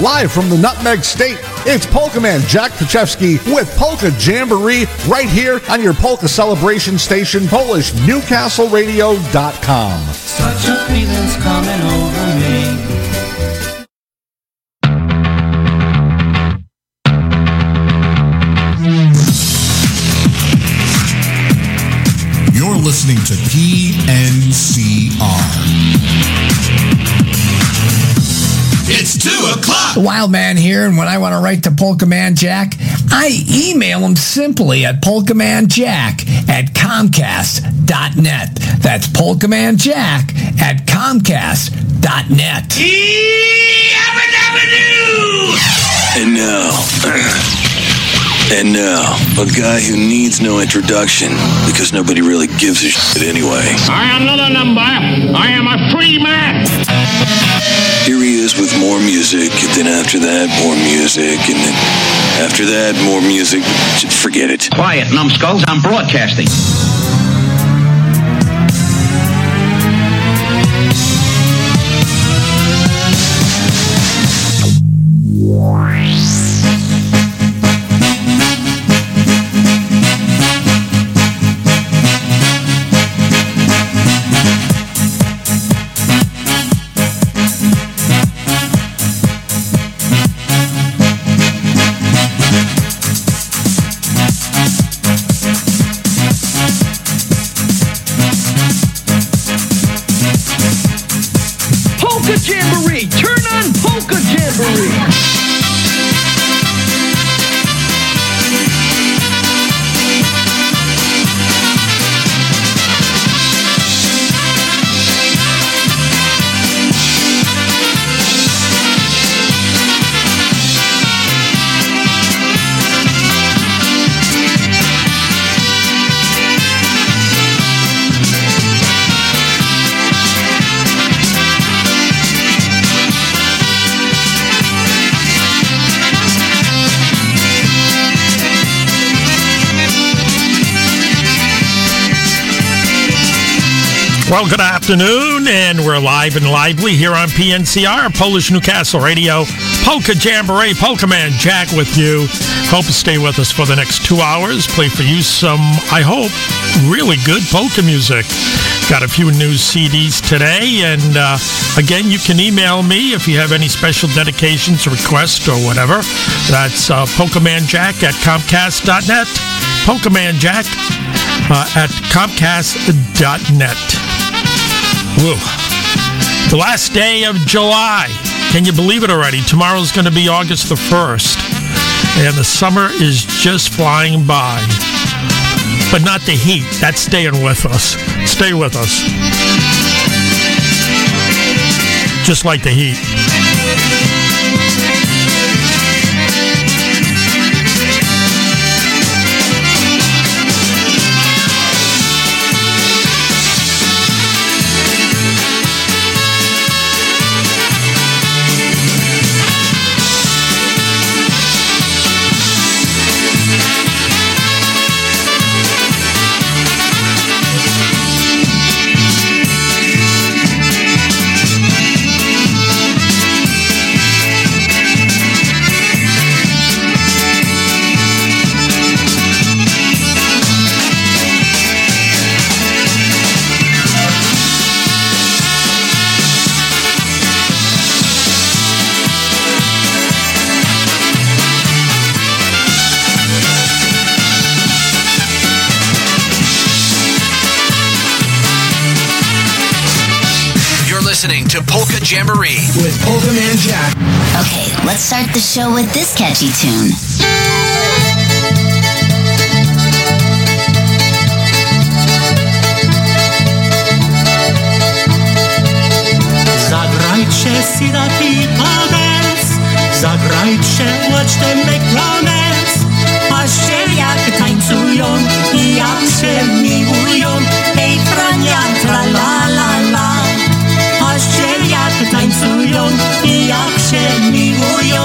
live from the Nutmeg State. It's Polka Man Jack Baciewski with Polka Jamboree right here on your Polka Celebration Station, PolishNewcastleRadio.com. Such a feeling's coming over me. You're listening to PNCR. It's two o'clock. The Wild Man here, and when I want to write to Polka Man Jack, I email him simply at polkamanjack at comcast.net. That's polkamanjack at comcast.net. And now, and now, a guy who needs no introduction because nobody really gives a shit anyway. I am not a number. I am a free man. Here he is with more music, and then after that, more music, and then after that, more music. Forget it. Quiet, numbskulls. I'm broadcasting. Well, good afternoon, and we're live and lively here on PNCR, Polish Newcastle Radio, Polka Jamboree, Polka Man Jack with you. Hope to stay with us for the next two hours. Play for you some, I hope, really good polka music. Got a few new CDs today, and uh, again, you can email me if you have any special dedications, requests, or whatever. That's uh, PolkaManJack at Comcast.net. PolkaManJack uh, at Comcast.net. Woo. The last day of July. Can you believe it already? Tomorrow's going to be August the 1st. And the summer is just flying by. But not the heat. That's staying with us. Stay with us. Just like the heat. Jamboree with Polka Man Jack. Okay, let's start the show with this catchy tune. Zagrajcie Sirati Padens, zagrajcie Watch Them Make Romance. Tańcują i jak się miłują,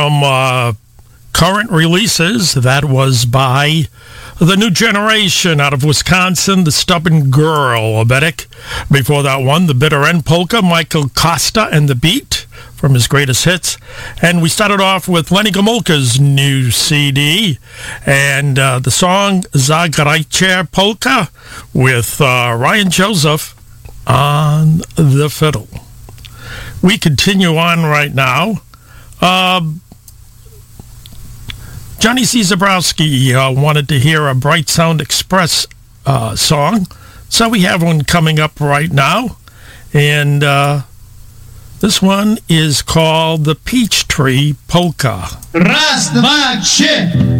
from uh, current releases. That was by the new generation out of Wisconsin, the Stubborn Girl, Obetic. Before that one, the Bitter End Polka, Michael Costa and the Beat from his greatest hits. And we started off with Lenny Gomulka's new CD and uh, the song Zagrajcie Polka with uh, Ryan Joseph on the fiddle. We continue on right now. Uh, Johnny C. Zabrowski uh, wanted to hear a Bright Sound Express uh, song, so we have one coming up right now. And uh, this one is called the Peachtree Polka. Raz, dwa, trzy.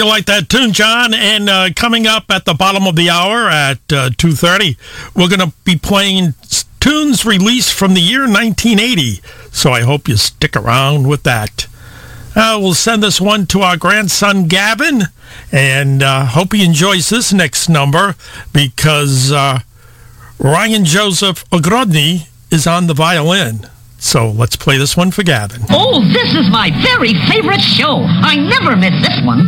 You like that tune, John. And uh, coming up at the bottom of the hour at uh, 2.30, we're going to be playing tunes released from the year 1980. So I hope you stick around with that. Uh, we'll send this one to our grandson, Gavin, and uh, hope he enjoys this next number because uh, Ryan Joseph Ogrodny is on the violin. So let's play this one for Gavin. Oh, this is my very favorite show. I never miss this one.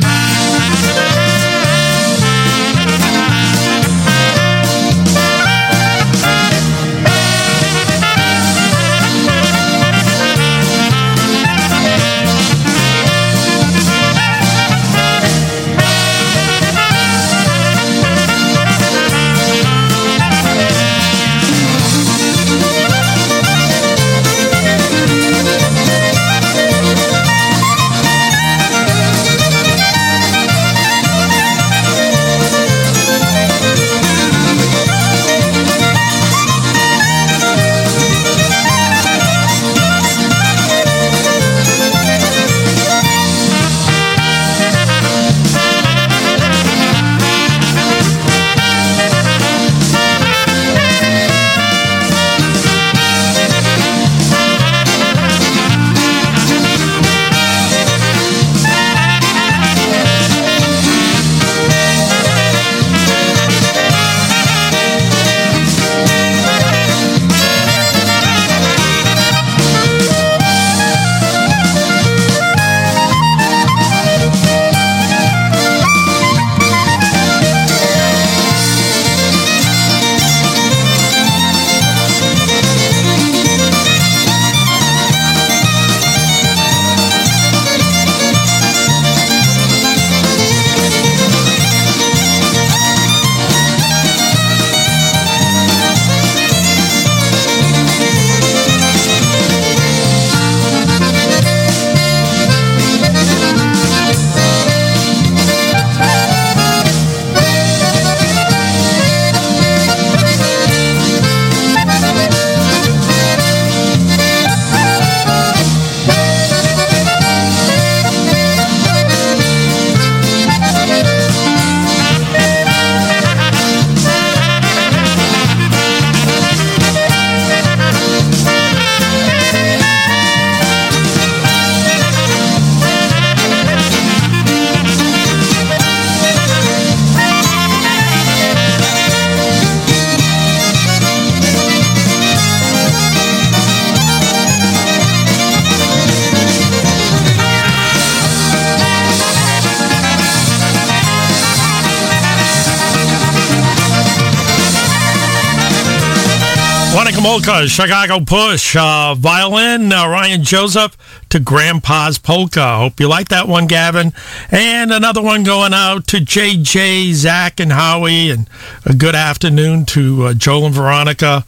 Lenny Gomulka, Chicago Push, uh, violin, uh, Ryan Joseph to Grandpa's Polka. Hope you like that one, Gavin. And another one going out to JJ, Zach, and Howie. And a good afternoon to uh, Joel and Veronica.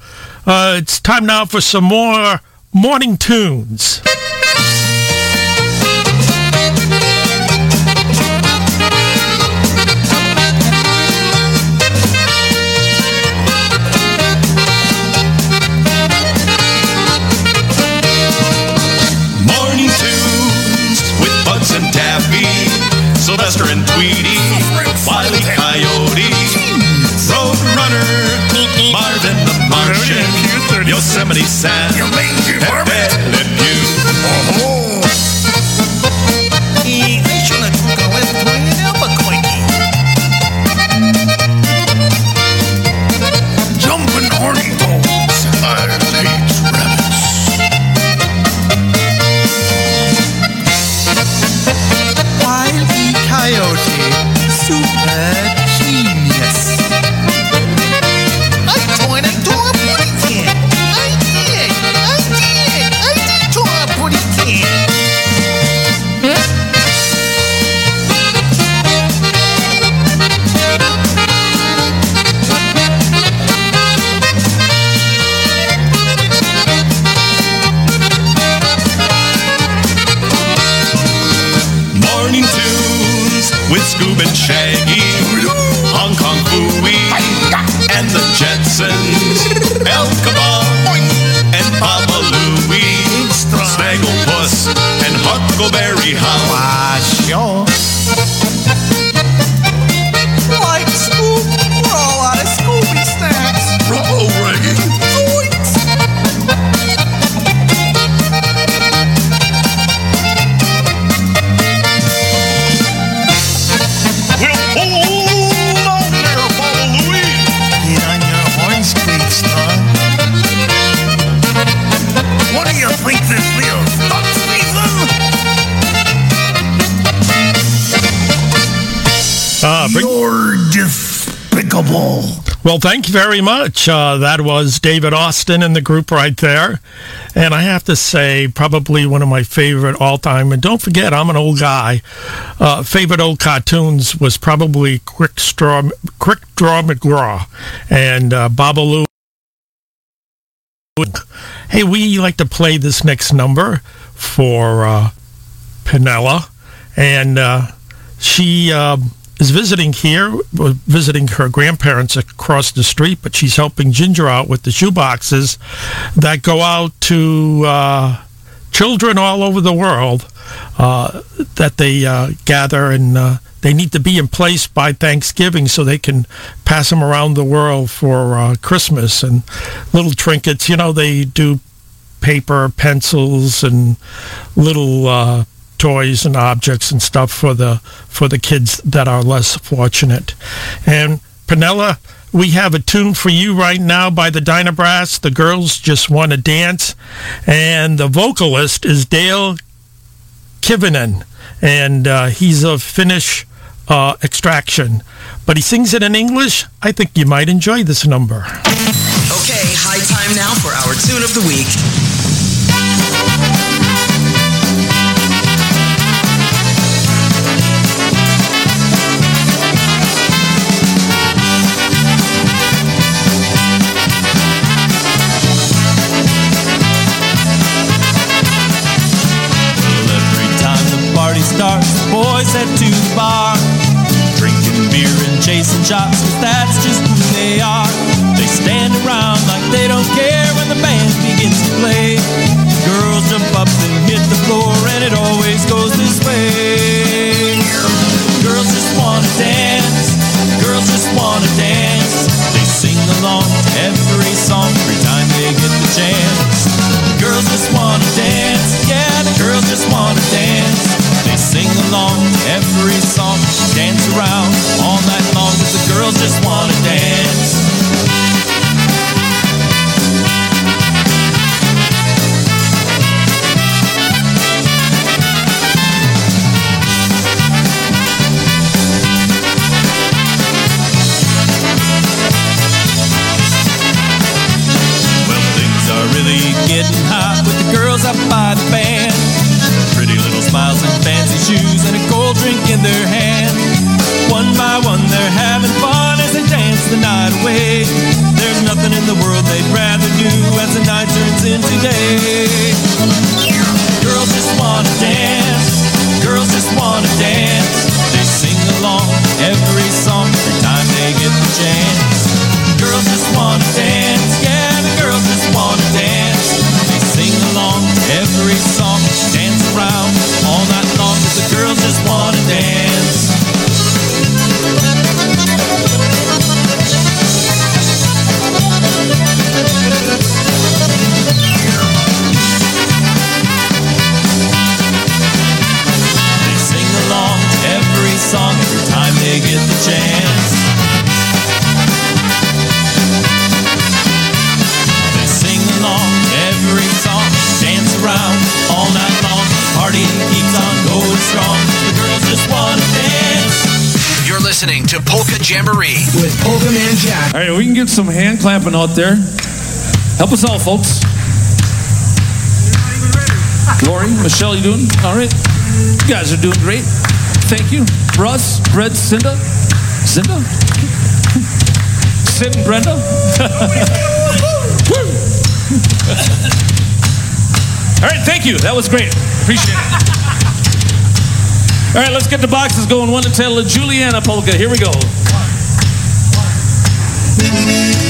Uh, it's time now for some more morning tunes. Yosemite Sam, Pepe Le Pew. Jumping Well, thank you very much. Uh, that was David Austin and the group right there. And I have to say, probably one of my favorite all time, and don't forget, I'm an old guy. Uh, favorite old cartoons was probably Quick Straw, Quick Draw McGraw and uh, Baba Looey. Hey, we like to play this next number for uh, Pinella. And uh, she. um is visiting here, visiting her grandparents across the street, but she's helping Ginger out with the shoe boxes that go out to uh, children all over the world uh, that they uh, gather and uh, they need to be in place by Thanksgiving so they can pass them around the world for uh, Christmas and little trinkets. You know, they do paper, pencils, and little uh, toys and objects and stuff for the for the kids that are less fortunate. And Panella, we have a tune for you right now by the Dynabrass. The girls just want to dance, and the vocalist is Dale Kivinen, and uh, he's of Finnish uh, extraction, but he sings it in English. I think you might enjoy this number. Okay, high time now for our tune of the week. Chasing shots, 'cause that's just who they are. They stand around like they don't shoes and a cold drink in their hand. One by one, they're having fun as they dance the night away. There's nothing in the world they'd rather do as the night turns into day. Girls just wanna dance, girls just wanna dance. They sing along every song. Jamboree with Polka Man Jack. All right, we can get some hand clapping out there. Help us out, folks. Lori, Michelle, you doing all right? You guys are doing great. Thank you. Russ, Brett, Cinda, Cinda, Sid and Brenda. All right, thank you. That was great. Appreciate it. All right, let's get the boxes going. One to tell the Juliana polka. Here we go. All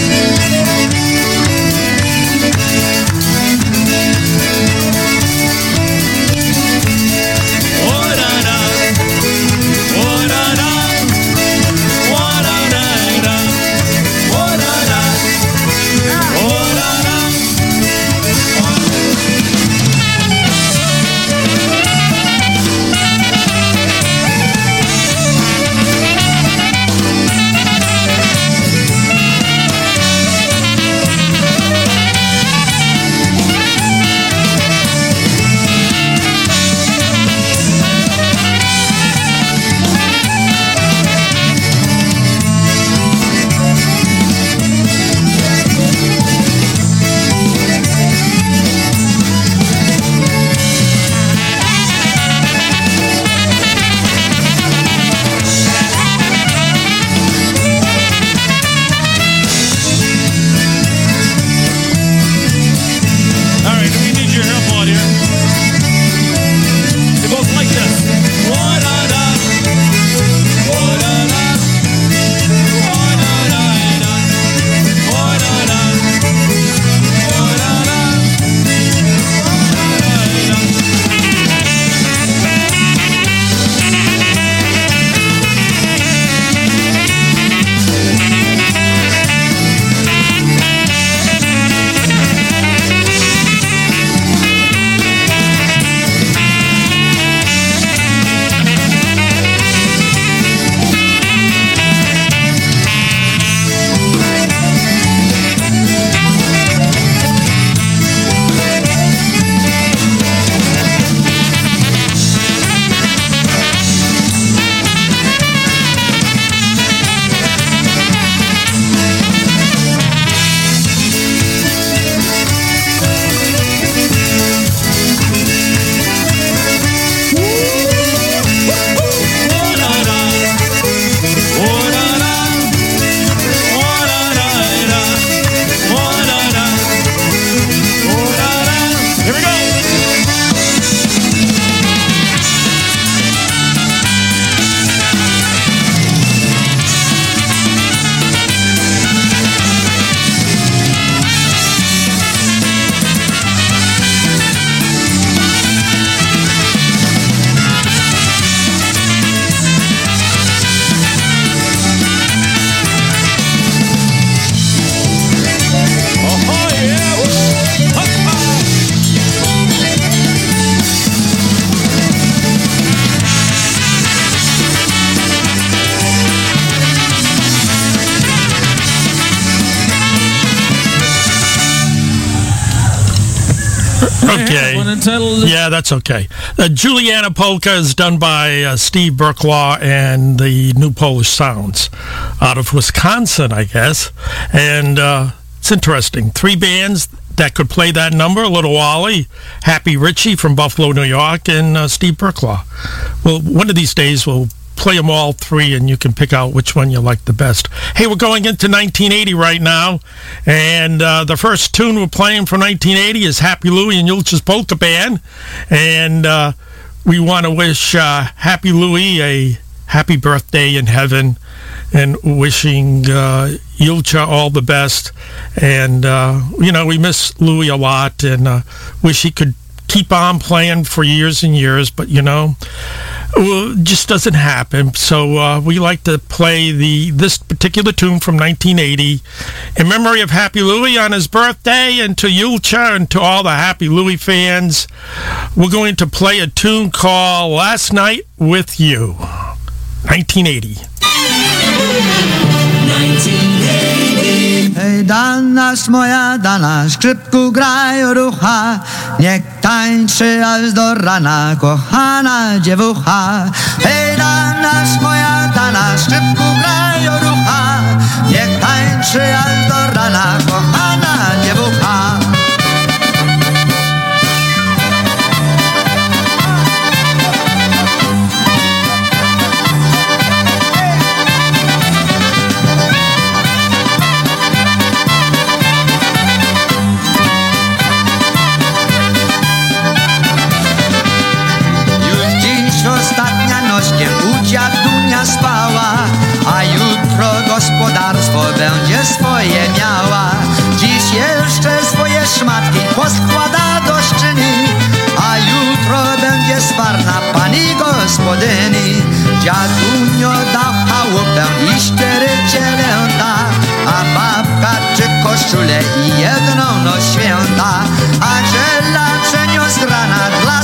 okay. Uh, Juliana Polka is done by uh, Steve Burklaw and the New Polish Sounds out of Wisconsin, I guess. And uh, it's interesting. Three bands that could play that number, Little Wally, Happy Ritchie from Buffalo, New York, and uh, Steve Burklaw. Well, one of these days we'll play them all three, and you can pick out which one you like the best. Hey, we're going into 1980 right now, and uh, the first tune we're playing from 1980 is Happy Louie and Julcia's Polka Band, and uh, we want to wish uh, Happy Louie a happy birthday in heaven, and wishing uh, Julcia all the best. And uh, you know, we miss Louie a lot, and uh, wish he could keep on playing for years and years, but you know, it just doesn't happen. So uh, we like to play the this particular tune from 1980 in memory of Happy Louie on his birthday, and to Julcia and to all the Happy Louie fans. We're going to play a tune called "Last Night with You," 1980. Hej, danas moja, danas szczypku graj rucha, niech tańczy aż do rana, kochana dziewucha. Hej, danas moja, danas szczypku graj rucha, niech tańczy aż do rana, kochana u dziadunia spała, a jutro gospodarstwo będzie swoje miała. Dziś jeszcze swoje szmatki poskłada do szczyny, a jutro będzie sparna pani gospodyni. Dziadunio dał chałupę i cztery cielęta, a babka trzy koszule i jedną no święta. Angela przeniósł rana dla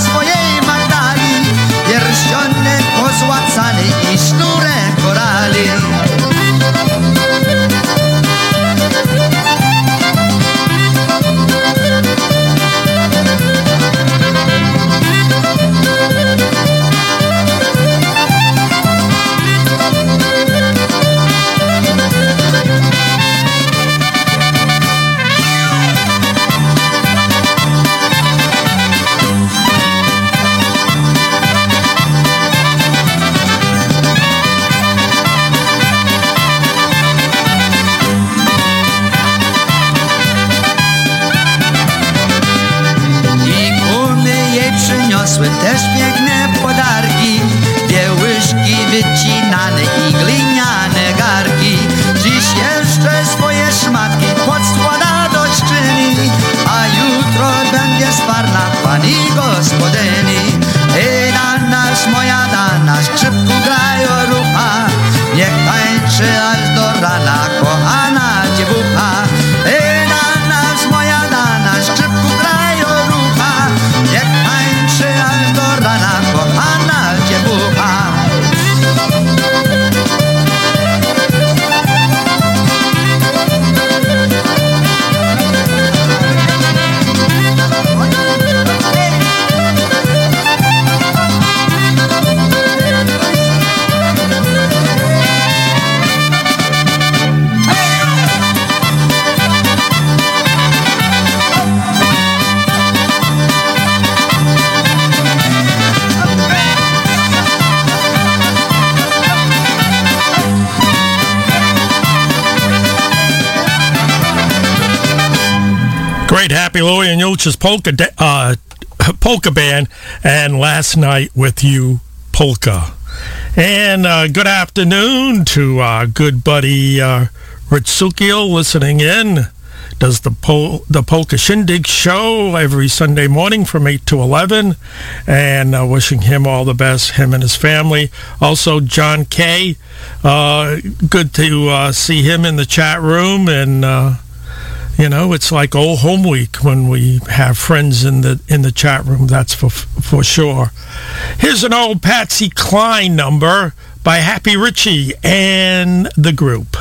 Happy Louie and Julcia's polka uh, polka band, and last night with you polka. And uh, good afternoon to our good buddy uh, listening in. Does the pol- the polka shindig show every Sunday morning from eight to eleven, and uh, wishing him all the best, him and his family. Also, John Kay, uh, good to uh, see him in the chat room and. You know, it's like old home week when we have friends in the in the chat room. That's for for sure. Here's an old Patsy Cline number by Happy Ritchie and the group.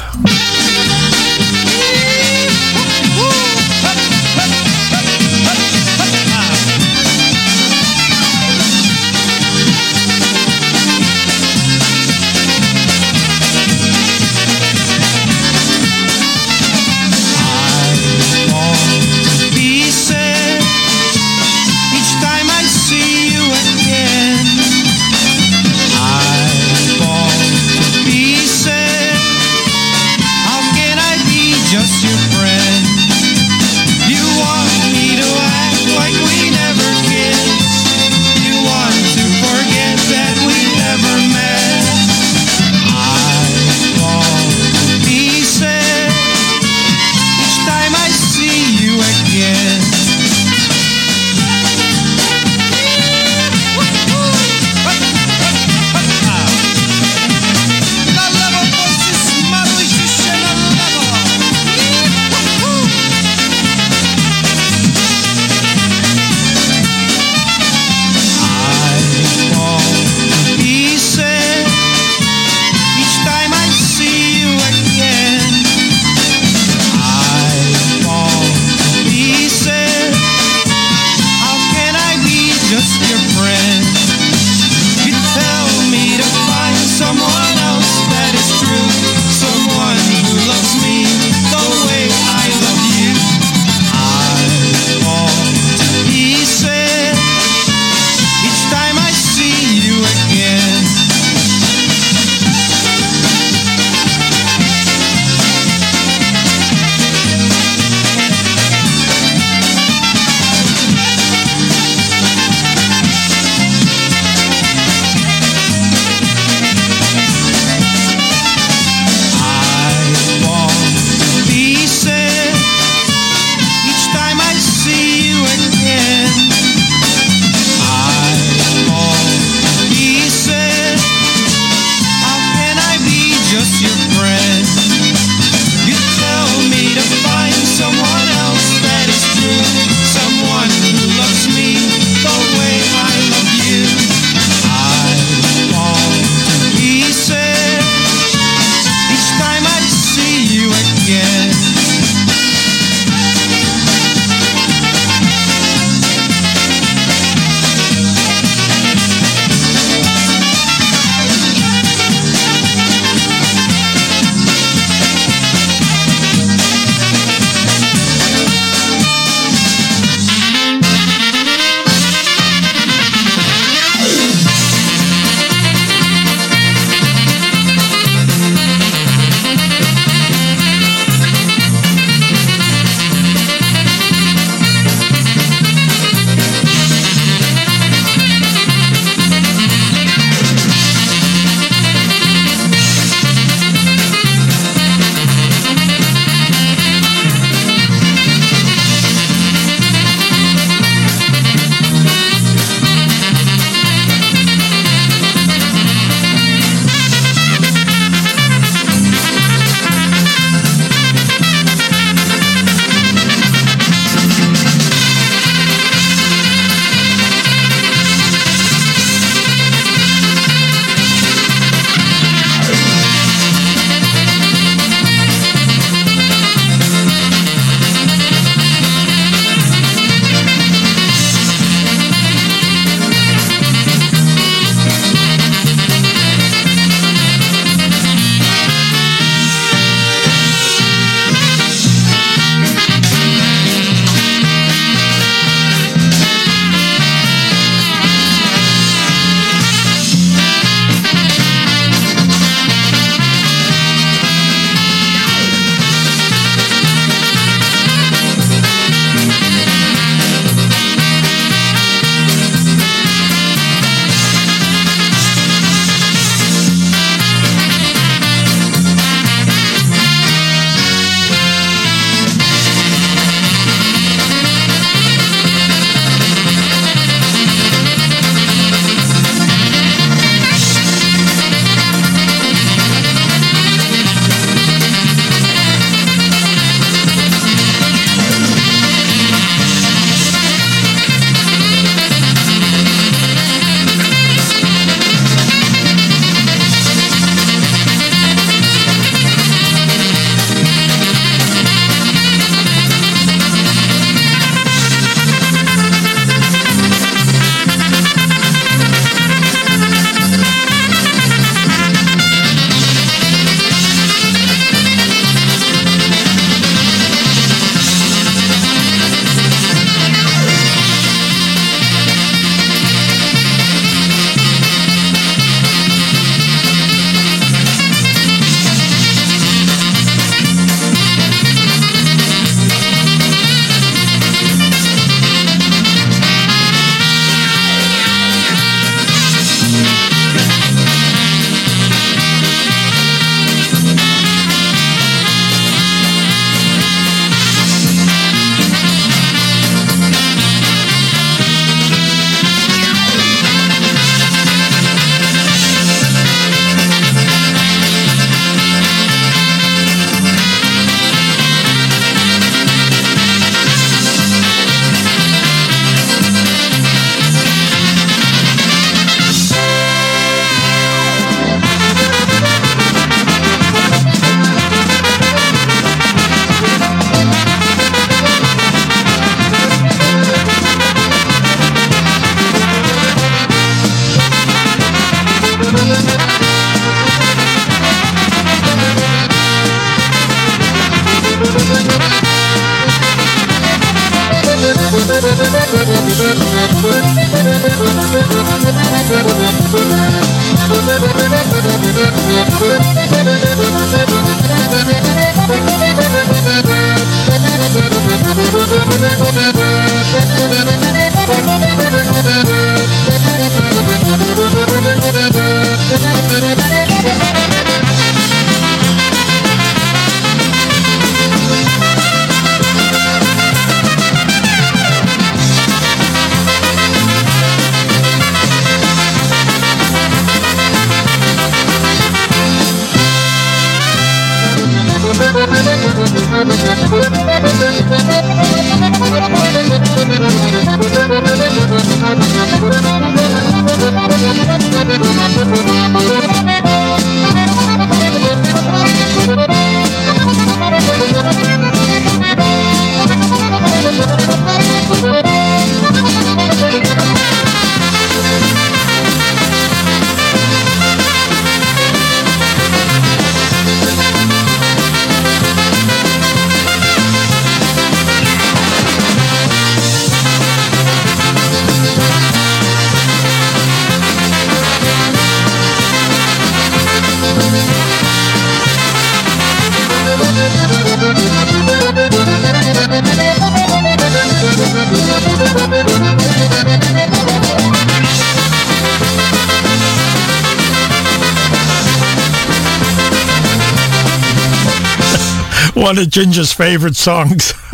Ginger's favorite songs.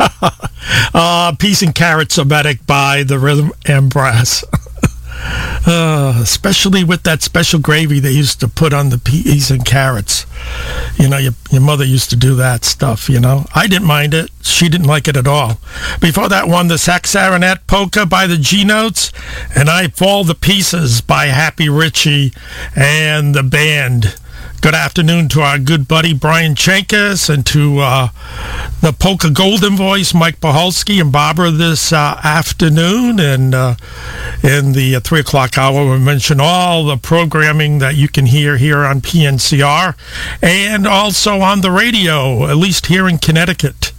uh, Peas and Carrots Ometic by the Rhythm and Brass. uh, especially with that special gravy they used to put on the peas and carrots. You know, your, your mother used to do that stuff, you know. I didn't mind it. She didn't like it at all. Before that one, the Saxarinet Polka by the G-Notes, and I Fall the Pieces by Happy Ritchie and the band. Good afternoon to our good buddy Brian Chenkus and to uh, the Polka Golden Voice, Mike Paholski and Barbara this uh, afternoon. And uh, in the uh, 3 o'clock hour, we mention all the programming that you can hear here on PNCR and also on the radio, at least here in Connecticut.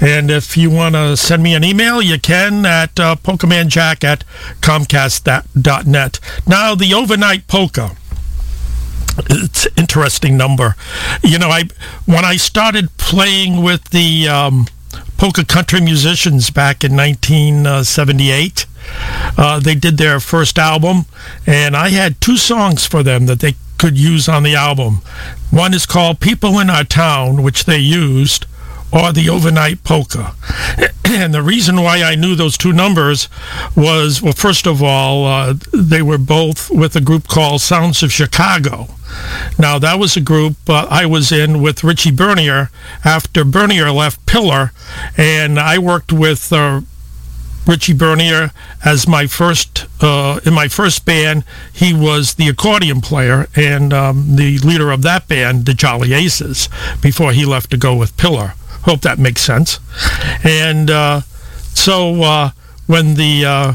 And if you want to send me an email, you can at uh, polkamanjack at comcast.net. Now, the overnight polka it's interesting number. You know, I when I started playing with the um, polka country musicians back in 1978, uh, they did their first album, and I had two songs for them that they could use on the album. One is called "People in Our Town," which they used, or the overnight polka. And the reason why I knew those two numbers was, well, first of all, uh, they were both with a group called Sounds of Chicago. Now, that was a group uh, I was in with Richie Bernier after Bernier left Pillar, and I worked with uh, Richie Bernier as my first uh, in my first band. He was the accordion player and um, the leader of that band, the Jolly Aces, before he left to go with Pillar. Hope that makes sense. And uh, so uh, when the uh,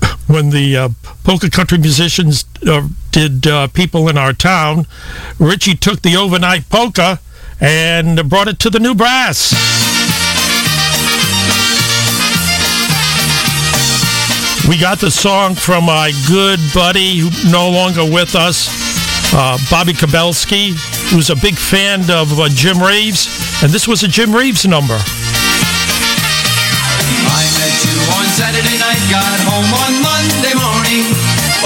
when the uh, polka country musicians did people in our town, Richie took the overnight polka and brought it to the new brass. We got the song from my good buddy, who no longer with us, uh, Bobby Kabelski, who's a big fan of uh, Jim Reeves, and this was a Jim Reeves number. I met you on Saturday night, got home on Monday morning.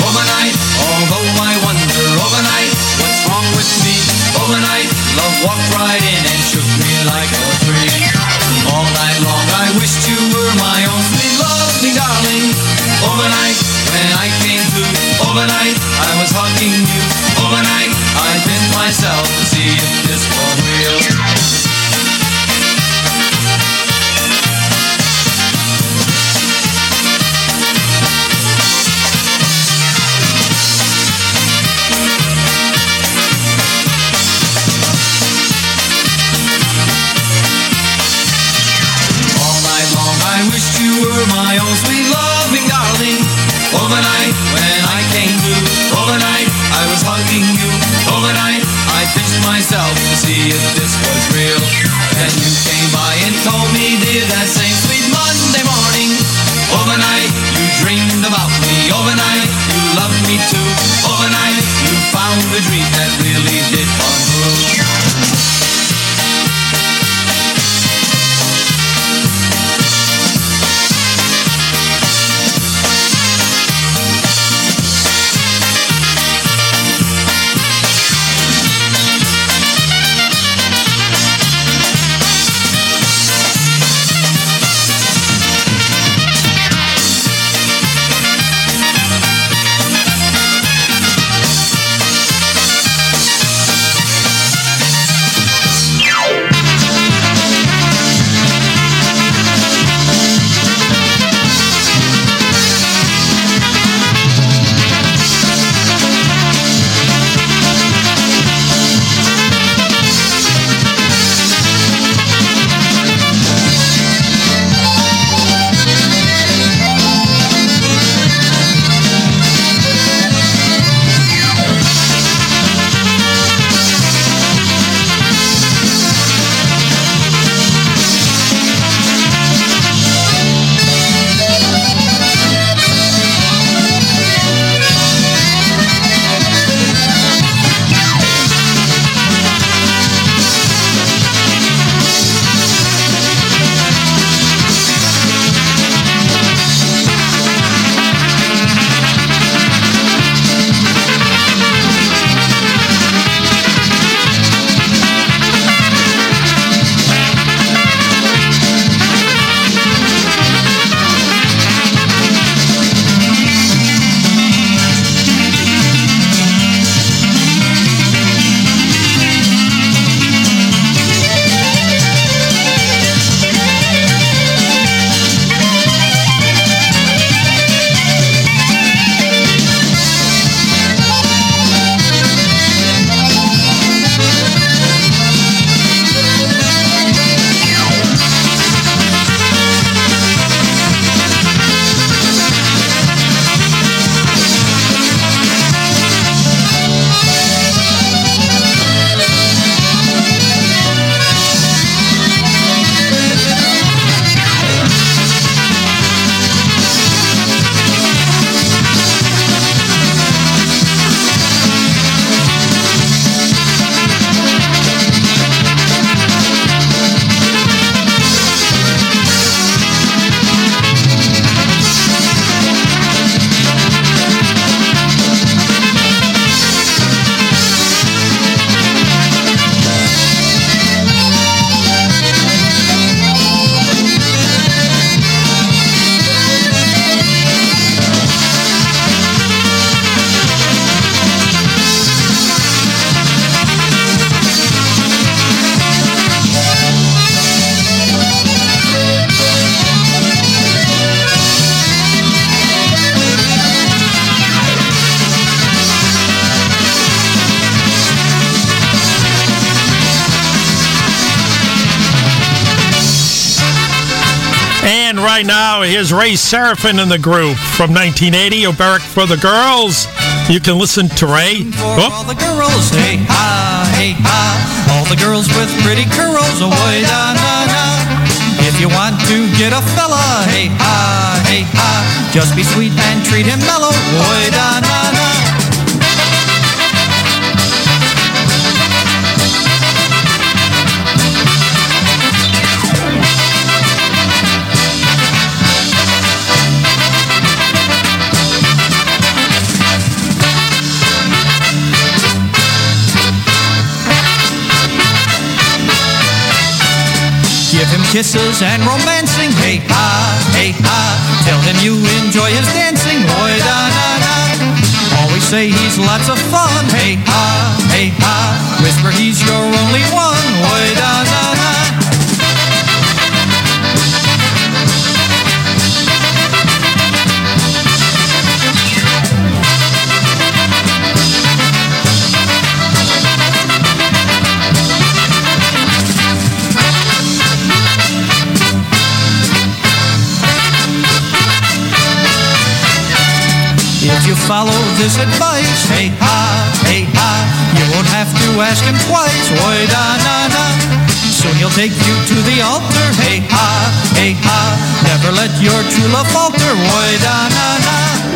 Overnight, although I wonder overnight, what's wrong with me? Overnight, love walked right in and shook me like a tree. All night long I wished you were my lovely darling. Overnight, when I came to, overnight, I was hugging you. Overnight, I myself to see if this was real. Pinched myself to see if this was real. Then you came by and told me, dear, that same sweet here's Ray Seraphin in the group from 1980, Oberek for the Girls. You can listen to Ray. For oh. all the girls, hey ha, hey ha. All the girls with pretty curls, oh boy, da na na. If you want to get a fella, hey ha, hey ha. Just be sweet and treat him mellow, boy, da na kisses and romancing, hey ha, hey ha. Tell him you enjoy his dancing, boy da na na. Always say he's lots of fun, hey ha, hey ha. Whisper he's your only one, boy da follow this advice, hey ha, hey ha, you won't have to ask him twice, boy da na na. Soon he'll take you to the altar, hey ha, hey ha. Never let your true love falter, boy da na na.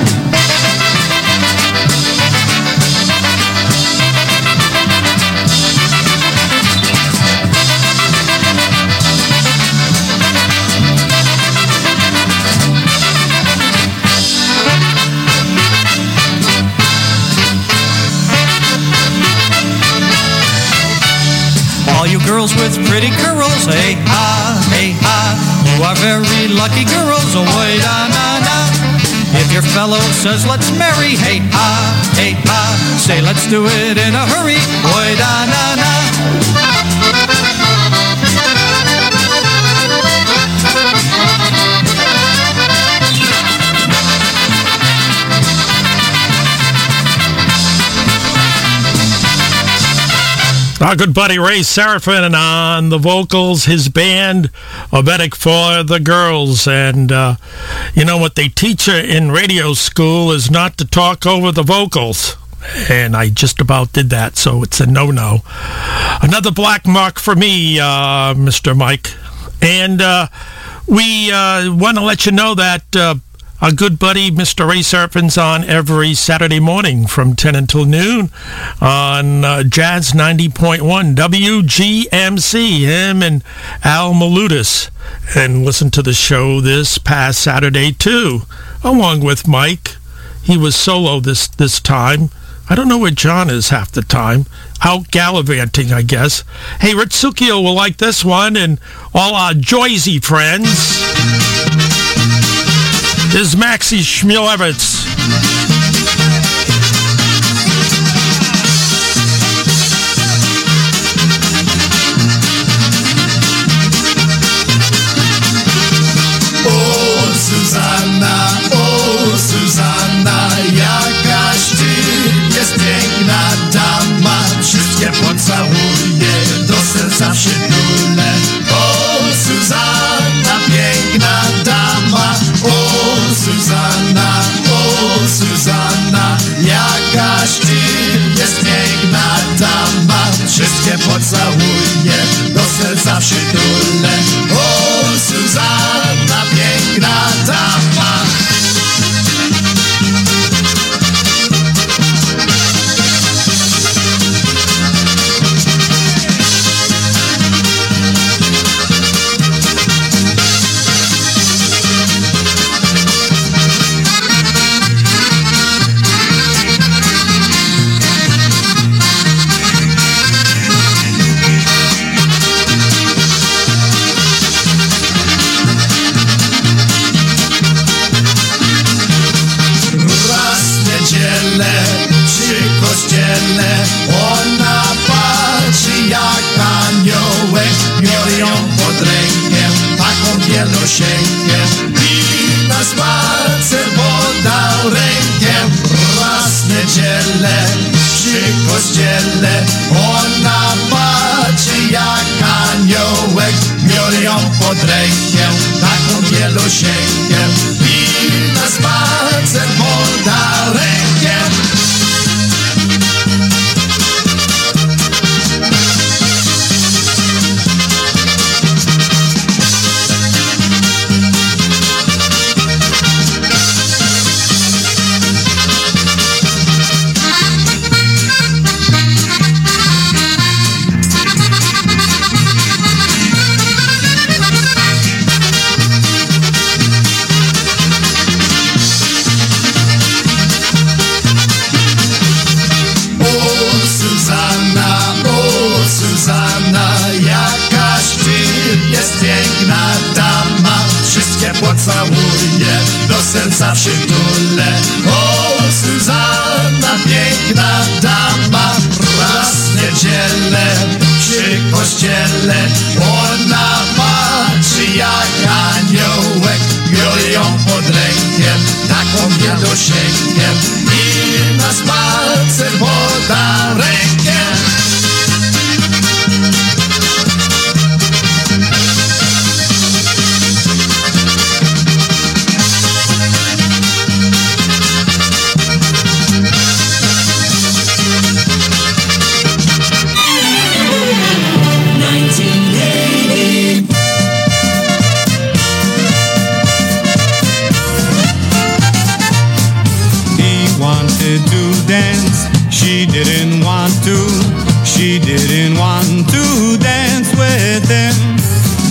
Girls with pretty curls, hey ha, hey ha. You are very lucky girls, oh da ah, na na. If your fellow says let's marry, hey ha, hey ha. Say let's do it in a hurry, boy da ah, na na. Our good buddy Ray Seraphin on the vocals, his band, Obetic for the Girls. And uh, you know what they teach you in radio school is not to talk over the vocals. And I just about did that, so it's a no-no. Another black mark for me, uh, Mr. Mike. And uh, we uh, want to let you know that uh, our good buddy Mr. Ray Serpin's on every Saturday morning from 10 until noon on uh, Jazz 90.1 WGMC. Him and Al Maludis. And listen to the show this past Saturday too, along with Mike. He was solo this, this time. I don't know where John is half the time. Out gallivanting, I guess. Hey, Ritsukio will like this one and all our Joyzy friends. Is Maxi Schmulevitz. O oh, Suzanna, o oh, Suzanna, jakaś jest Wszystkie o Suzanna, jakaś ty jest piękna dama Wszystkie pocałuję, do serca przytulę O Suzanna, piękna dama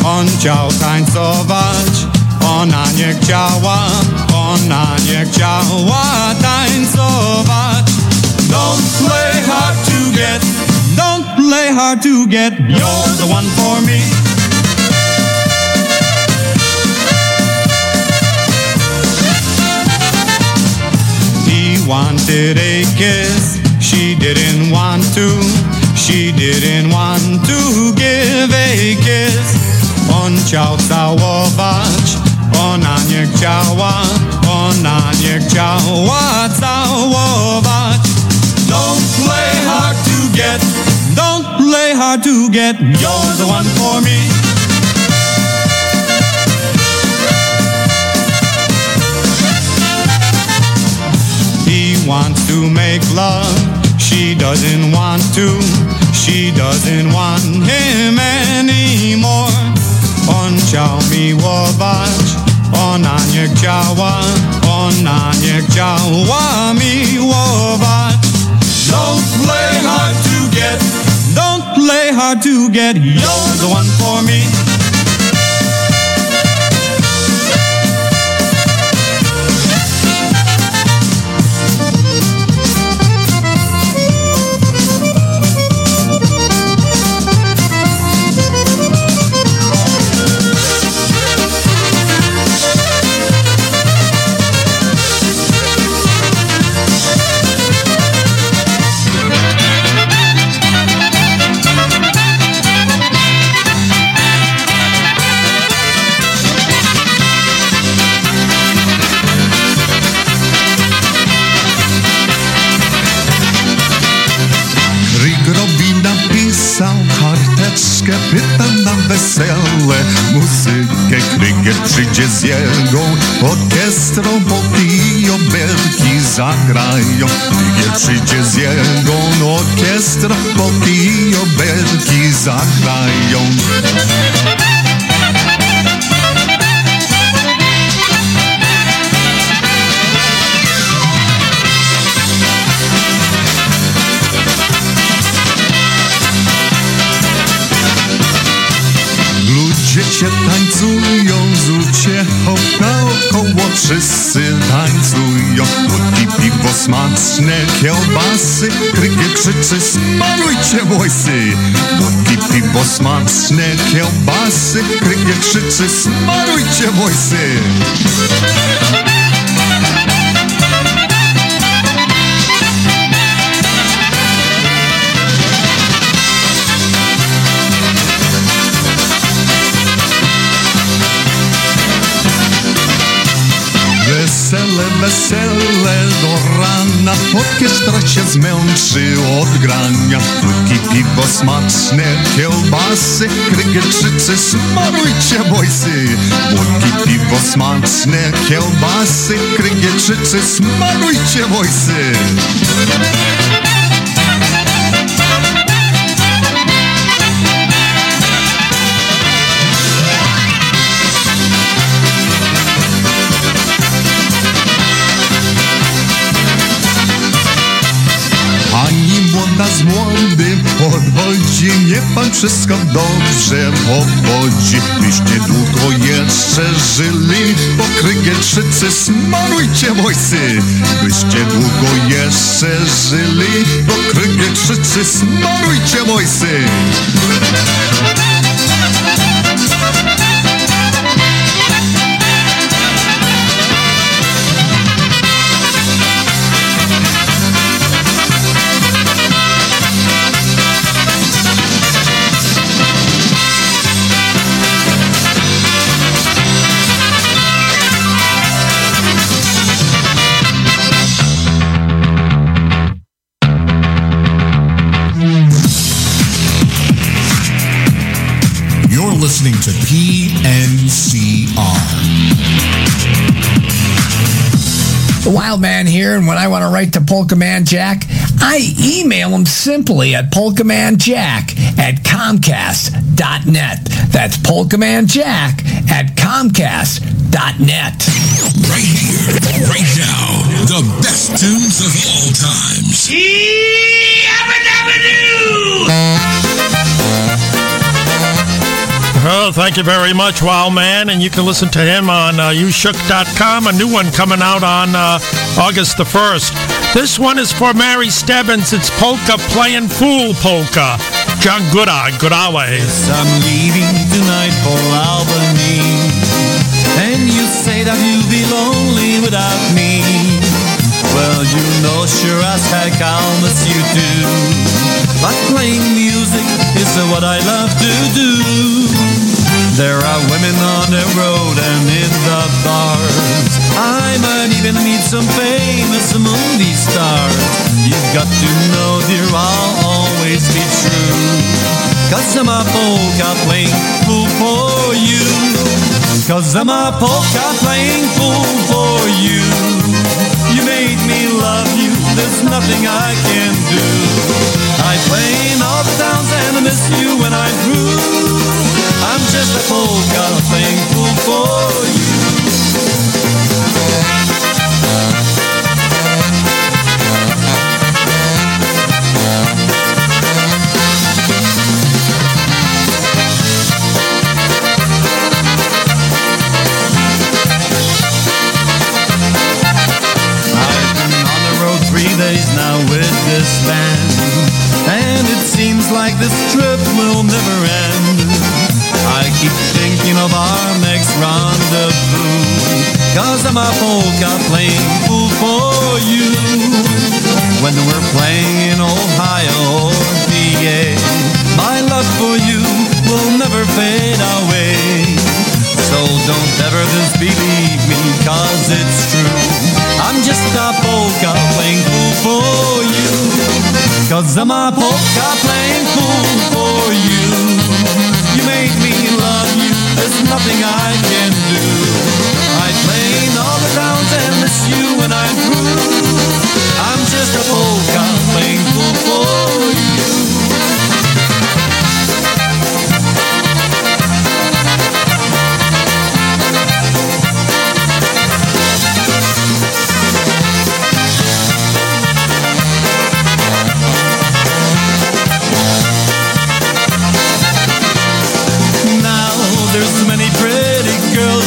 On chciał tańcować, ona nie chciała, ona nie chciała tańcować. Don't play hard to get, don't play hard to get. You're the one for me. He wanted a kiss, she didn't want to. She didn't want to give a kiss. On chciał całować, ona nie chciała, ona nie chciała całować. Don't play hard to get, don't play hard to get. You're the one for me. He wants to make love, she doesn't want to. She doesn't want him anymore. Chciał miłować, ona nie chciała, ona nie chciała miłować. Don't play hard to get, don't play hard to get. You're the one for me. Krygier przyjdzie z jego orkiestrą i obelki zagrają. Krygier przyjdzie z jego orkiestrą Boki i obelki zagrają wszyscy tańcują Wódki, piwo, smaczne kiełbasy. Krykie krzyczy, smarujcie włosy Wódki, piwo, smaczne kiełbasy. Krykie krzyczy, smarujcie włosy Wesele, do rana. Orkiestra się zmęczy od grania. Wódki, piwo, smaczne kiełbasy Krygier krzyczy, smarujcie wojsy Wódki, piwo, smaczne kiełbasy, krygieczycy, smarujcie wojsy. Podchodzi, nie pan wszystko dobrze powodzi. Byście długo jeszcze żyli, po krygieczycy smarujcie wojsy. Byście długo jeszcze żyli, po krygieczycy smarujcie wojsy. Listening to PNCR. The Wild Man here, and when I want to write to Polka Man Jack, I email him simply at polkamanjack at comcast.net. That's polkamanjack at comcast.net. Right here, right now, the best tunes of all times. Oh, thank you very much, Wild Man. And you can listen to him on uh, youshook.com. A new one coming out on uh, August the 1st. This one is for Mary Stebbins. It's Polka Playing Fool Polka. John Gooda, Goodawe. Yes, I'm leaving tonight for Albany. And you say that you'll be lonely without me. Well, you know sure as heck I'll miss you too. But playing music is what I love to do. There are women on the road and in the bars. I might even meet some famous movie stars. You've got to know, dear, I'll always be true. Cause I'm a polka playing fool for you. Cause I'm a polka playing fool for you. You made me love you, there's nothing I can do. I play in all the towns and I miss you when I'm through. I'm just a fool, got a thing for you. this band, And it seems like this trip will never end Keep thinking of our next rendezvous, cause I'm a polka playing fool for you. When we're playing in Ohio or PA, my love for you will never fade away. So don't ever disbelieve me, cause it's true. I'm just a polka playing fool for you. Cause I'm a polka playing fool for you. You made me love you, there's nothing I can do. I play in all the towns and miss you when I'm through. I'm just a polka playing fool for you.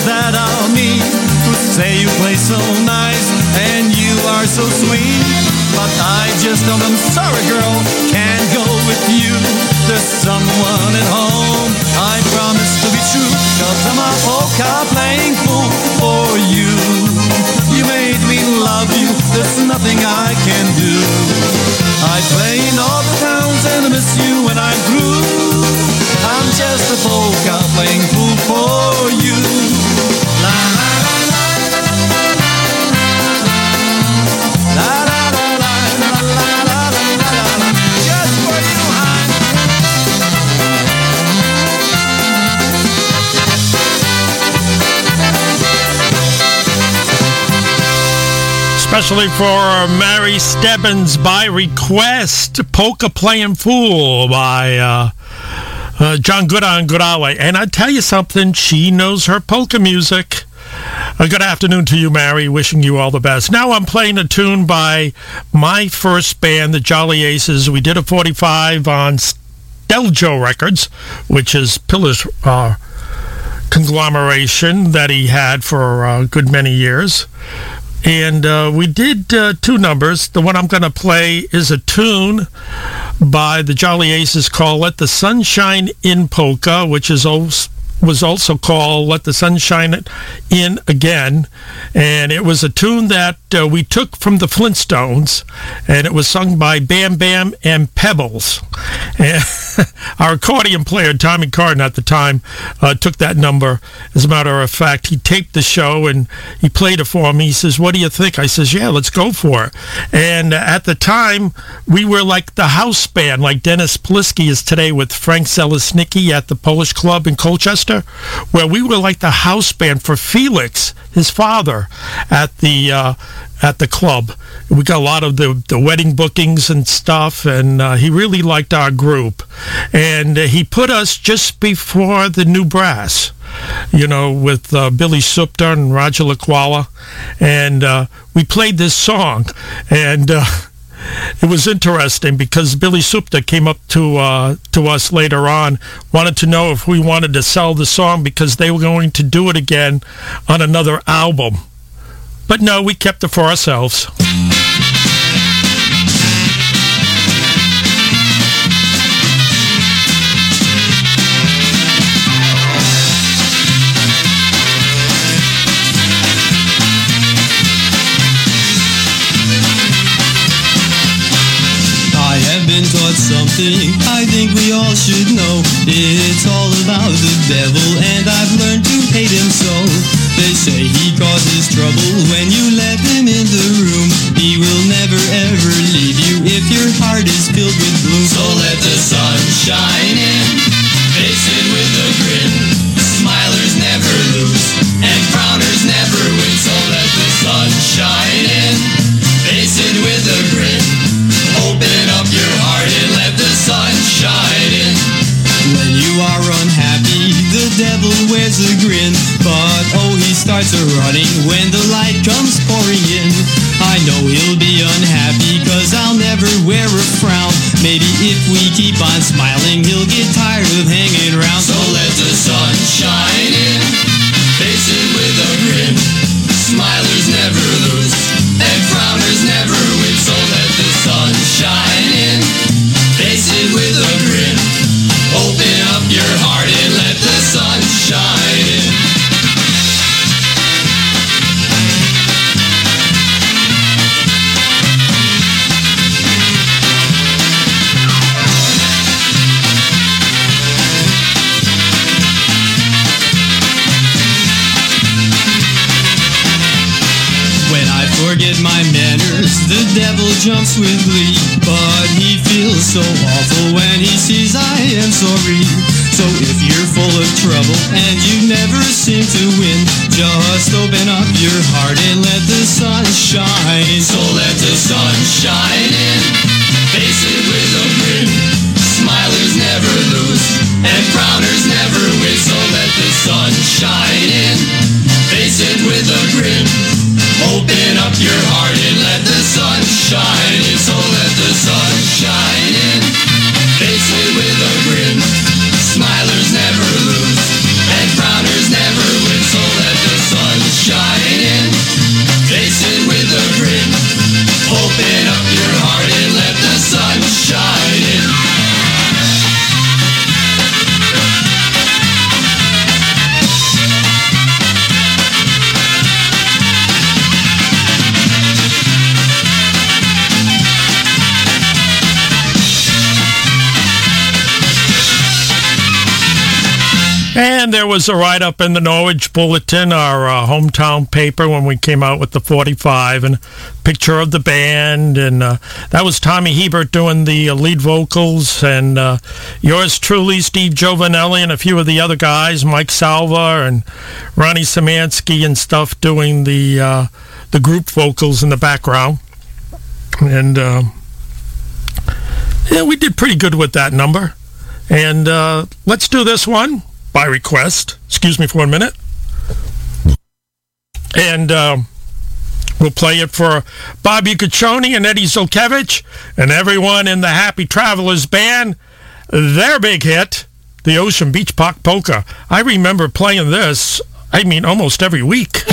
That I'll meet who say you play so nice and you are so sweet. But I just don't, I'm sorry girl, can't go with you. There's someone at home I promise to be true. Cause I'm a polka playing fool for you. You made me love you, there's nothing I can do. I play in all the towns and I miss you when I'm through. I'm just a polka playing fool for you especially for Mary Stebbins by request, Polka Playing Fool by uh, uh, John Goodon Goodaway. And I tell you something, she knows her polka music. Uh, good afternoon to you, Mary. Wishing you all the best. Now I'm playing a tune by my first band, the Jolly Aces. We did a 45 on Steljo Records, which is Pillar's uh, conglomeration that he had for a good many years. And uh, we did uh, two numbers. The one I'm going to play is a tune by the Jolly Aces called Let the Sunshine in Polka, which is was also called Let the Sunshine In Again. And it was a tune that uh, we took from the Flintstones, and it was sung by Bam Bam and Pebbles. And our accordion player, Tommy Carden, at the time, uh, took that number. As a matter of fact, he taped the show and he played it for me. He says, What do you think? I says, Yeah, let's go for it. And at the time, we were like the house band, like Dennis Polisky is today with Frank Zelesnicki at the Polish Club in Colchester where we were like the house band for Felix, his father, at the uh, at the club. We got a lot of the, the wedding bookings and stuff, and uh, he really liked our group. And he put us just before the new brass, you know, with uh, Billy Supter and Roger Laquala. And uh, we played this song, and uh, it was interesting because Billy Supta came up to uh, to us later on, wanted to know if we wanted to sell the song because they were going to do it again on another album. But no, we kept it for ourselves. Something I think we all should know. It's all about the devil, and I've learned to hate him so. They say he causes trouble when you let him in the room. He will never ever leave you if your heart is filled with gloom. So let the sun shine in, face it with a grin. Smilers never lose, and frowners never win. So let the sun shine in, face it with a grin. Open up are unhappy, the devil wears a grin. But oh, he starts a running when the light comes pouring in. I know he'll be unhappy, cause I'll never wear a frown. Maybe if we keep on smiling, he'll get tired of hanging trouble. And was a write up in the Norwich Bulletin, our uh, hometown paper, when we came out with the 45, and picture of the band. And uh, that was Tommy Hebert doing the uh, lead vocals, and uh, yours truly, Steve Giovanelli, and a few of the other guys, Mike Salva and Ronnie Samansky and stuff, doing the, uh, the group vocals in the background. And um, yeah, we did pretty good with that number. And uh, let's do this one by request. Excuse me for one minute. And um, we'll play it for Bobby Caccioni and Eddie Zolkevich and everyone in the Happy Travelers band. Their big hit, the Ocean Beach Park Polka. I remember playing this, I mean, almost every week.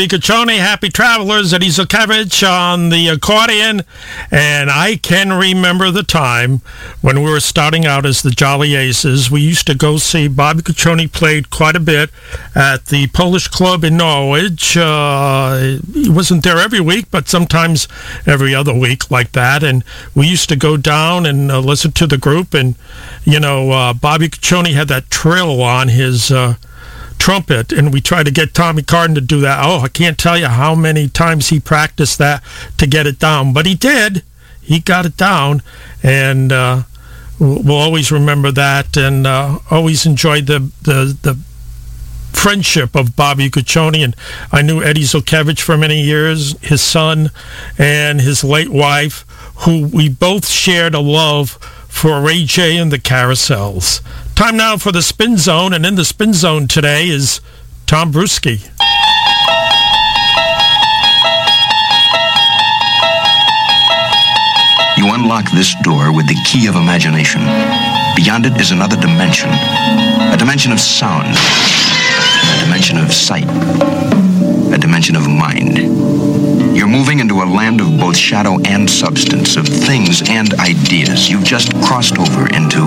Bobby Caccioni, Happy Travelers, Eddie Zukevich on the accordion. And I can remember the time when we were starting out as the Jolly Aces. We used to go see Bobby Caccioni played quite a bit at the Polish Club in Norwich. Uh, he wasn't there every week, but sometimes every other week like that. And we used to go down and uh, listen to the group. And, you know, uh, Bobby Caccioni had that trill on his... Uh, trumpet and we tried to get Tommy Carden to do that. Oh, I can't tell you how many times he practiced that to get it down, but he did. He got it down and uh, we'll always remember that and uh, always enjoyed the, the, the friendship of Bobby Guccione and I knew Eddie Zolkevich for many years, his son and his late wife, who we both shared a love for Ray J and the Carousels. Time now for the Spin Zone, and in the Spin Zone today is Tom Brusky. You unlock this door with the key of imagination. Beyond it is another dimension. A dimension of sound. A dimension of sight. A dimension of mind. You're moving into a land of both shadow and substance, of things and ideas. You've just crossed over into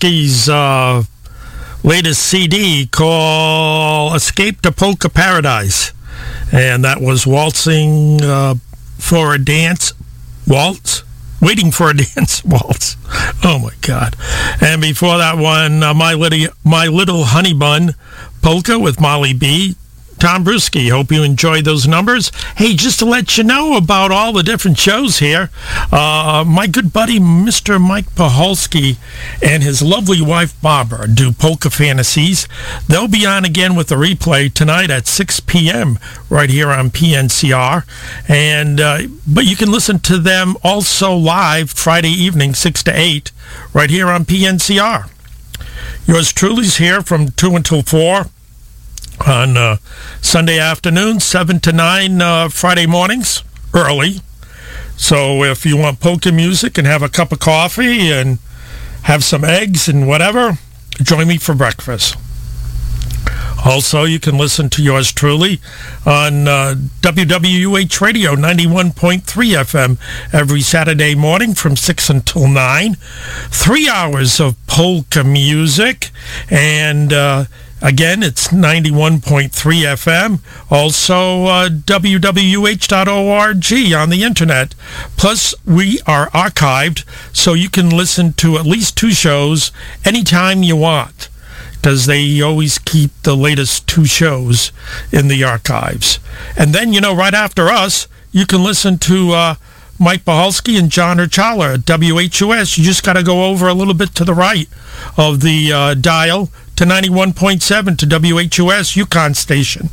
Brusky's uh, latest CD called Escape to Polka Paradise. And that was Waltzing uh, for a Dance Waltz. Waiting for a Dance Waltz. Oh my God. And before that one, uh, My, Little, My Little Honey Bun Polka with Molly B. Tom Brusky. Hope you enjoyed those numbers. Hey, just to let you know about all the different shows here, uh, my good buddy Mr. Mike Paholsky and his lovely wife Barbara do Polka Fantasies. They'll be on again with the replay tonight at 6 p.m. right here on PNCR. And uh, but you can listen to them also live Friday evening, 6 to 8, right here on PNCR. Yours truly's here from 2 until 4 on uh, Sunday afternoon, 7 to 9 uh, Friday mornings, early. So if you want polka music and have a cup of coffee and have some eggs and whatever, join me for breakfast. Also, you can listen to yours truly on uh, WWUH Radio 91.3 FM every Saturday morning from 6 until 9. Three hours of polka music and... Uh, Again, it's 91.3 FM. Also, uh, www.org on the internet. Plus, we are archived, so you can listen to at least two shows anytime you want, because they always keep the latest two shows in the archives. And then, you know, right after us, you can listen to uh, Mike Bahalski and John Urchala WHUS. You just got to go over a little bit to the right of the uh, dial to 91.7 to WHUS UConn station.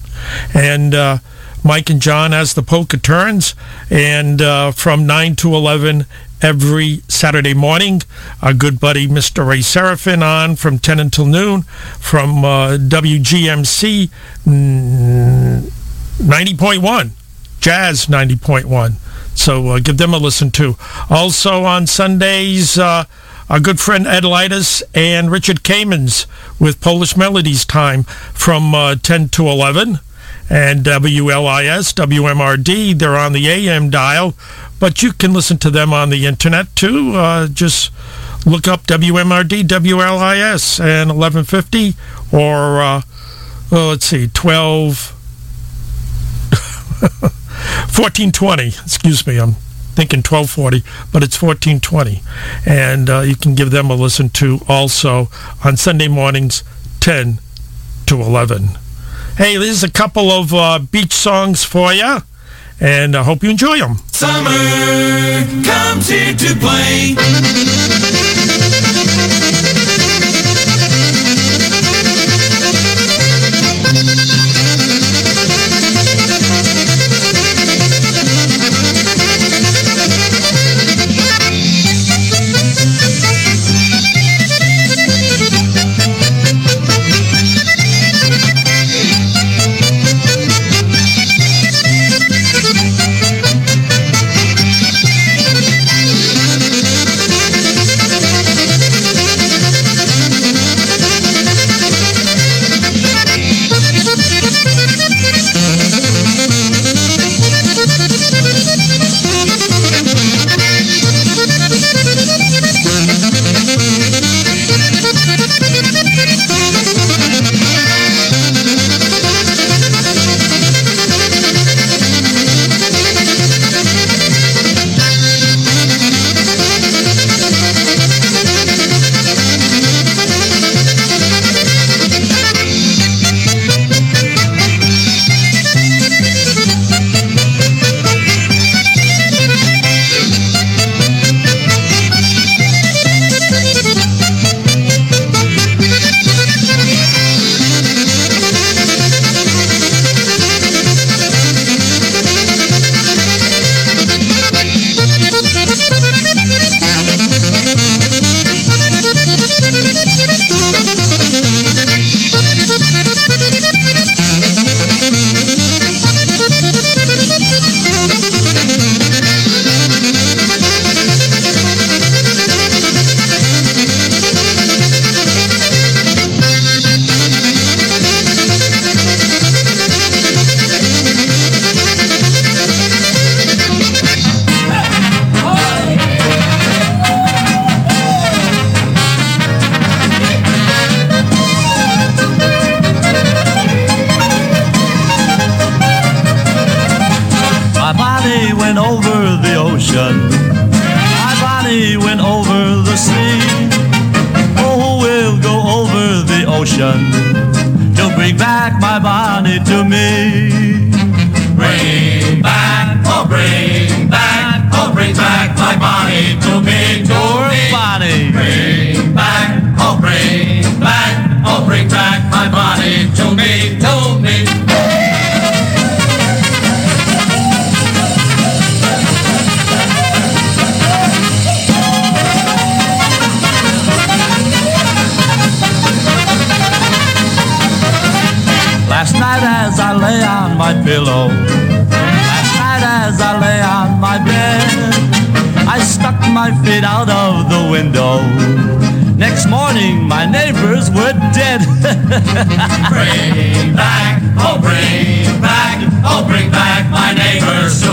And uh, Mike and John as the polka turns. And uh, from 9 to 11 every Saturday morning, our good buddy Mr. Ray Seraphin on from 10 until noon from uh, WGMC 90.1, Jazz 90.1. So uh, give them a listen too. Also on Sundays, uh, our good friend Ed Lightus and Richard Kamens with Polish Melodies time from uh, 10 to 11. And WLIS, WMRD, they're on the AM dial, but you can listen to them on the internet too. Uh, just look up WMRD, WLIS, and 1150, or uh, well, let's see, 12. 1420, excuse me, I'm thinking 1240, but it's 1420. And uh, you can give them a listen to also on Sunday mornings, 10 to 11. Hey, there's a couple of uh, beach songs for you, and I hope you enjoy them. Summer comes here to play.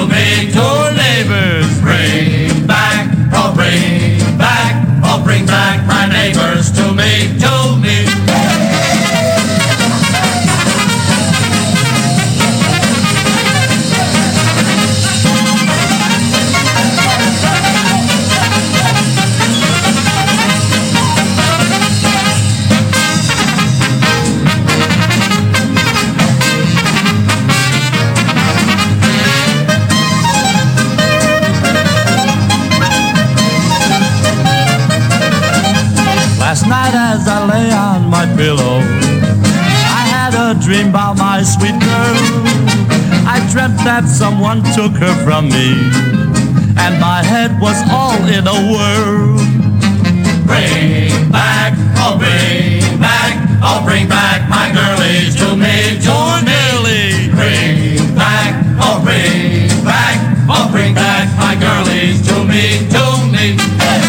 Neighbors that someone took her from me, and my head was all in a whirl. Bring back, oh bring back, oh bring back my girlies to me, to me. Bring back, oh bring back, oh bring back my girlies to me, to me.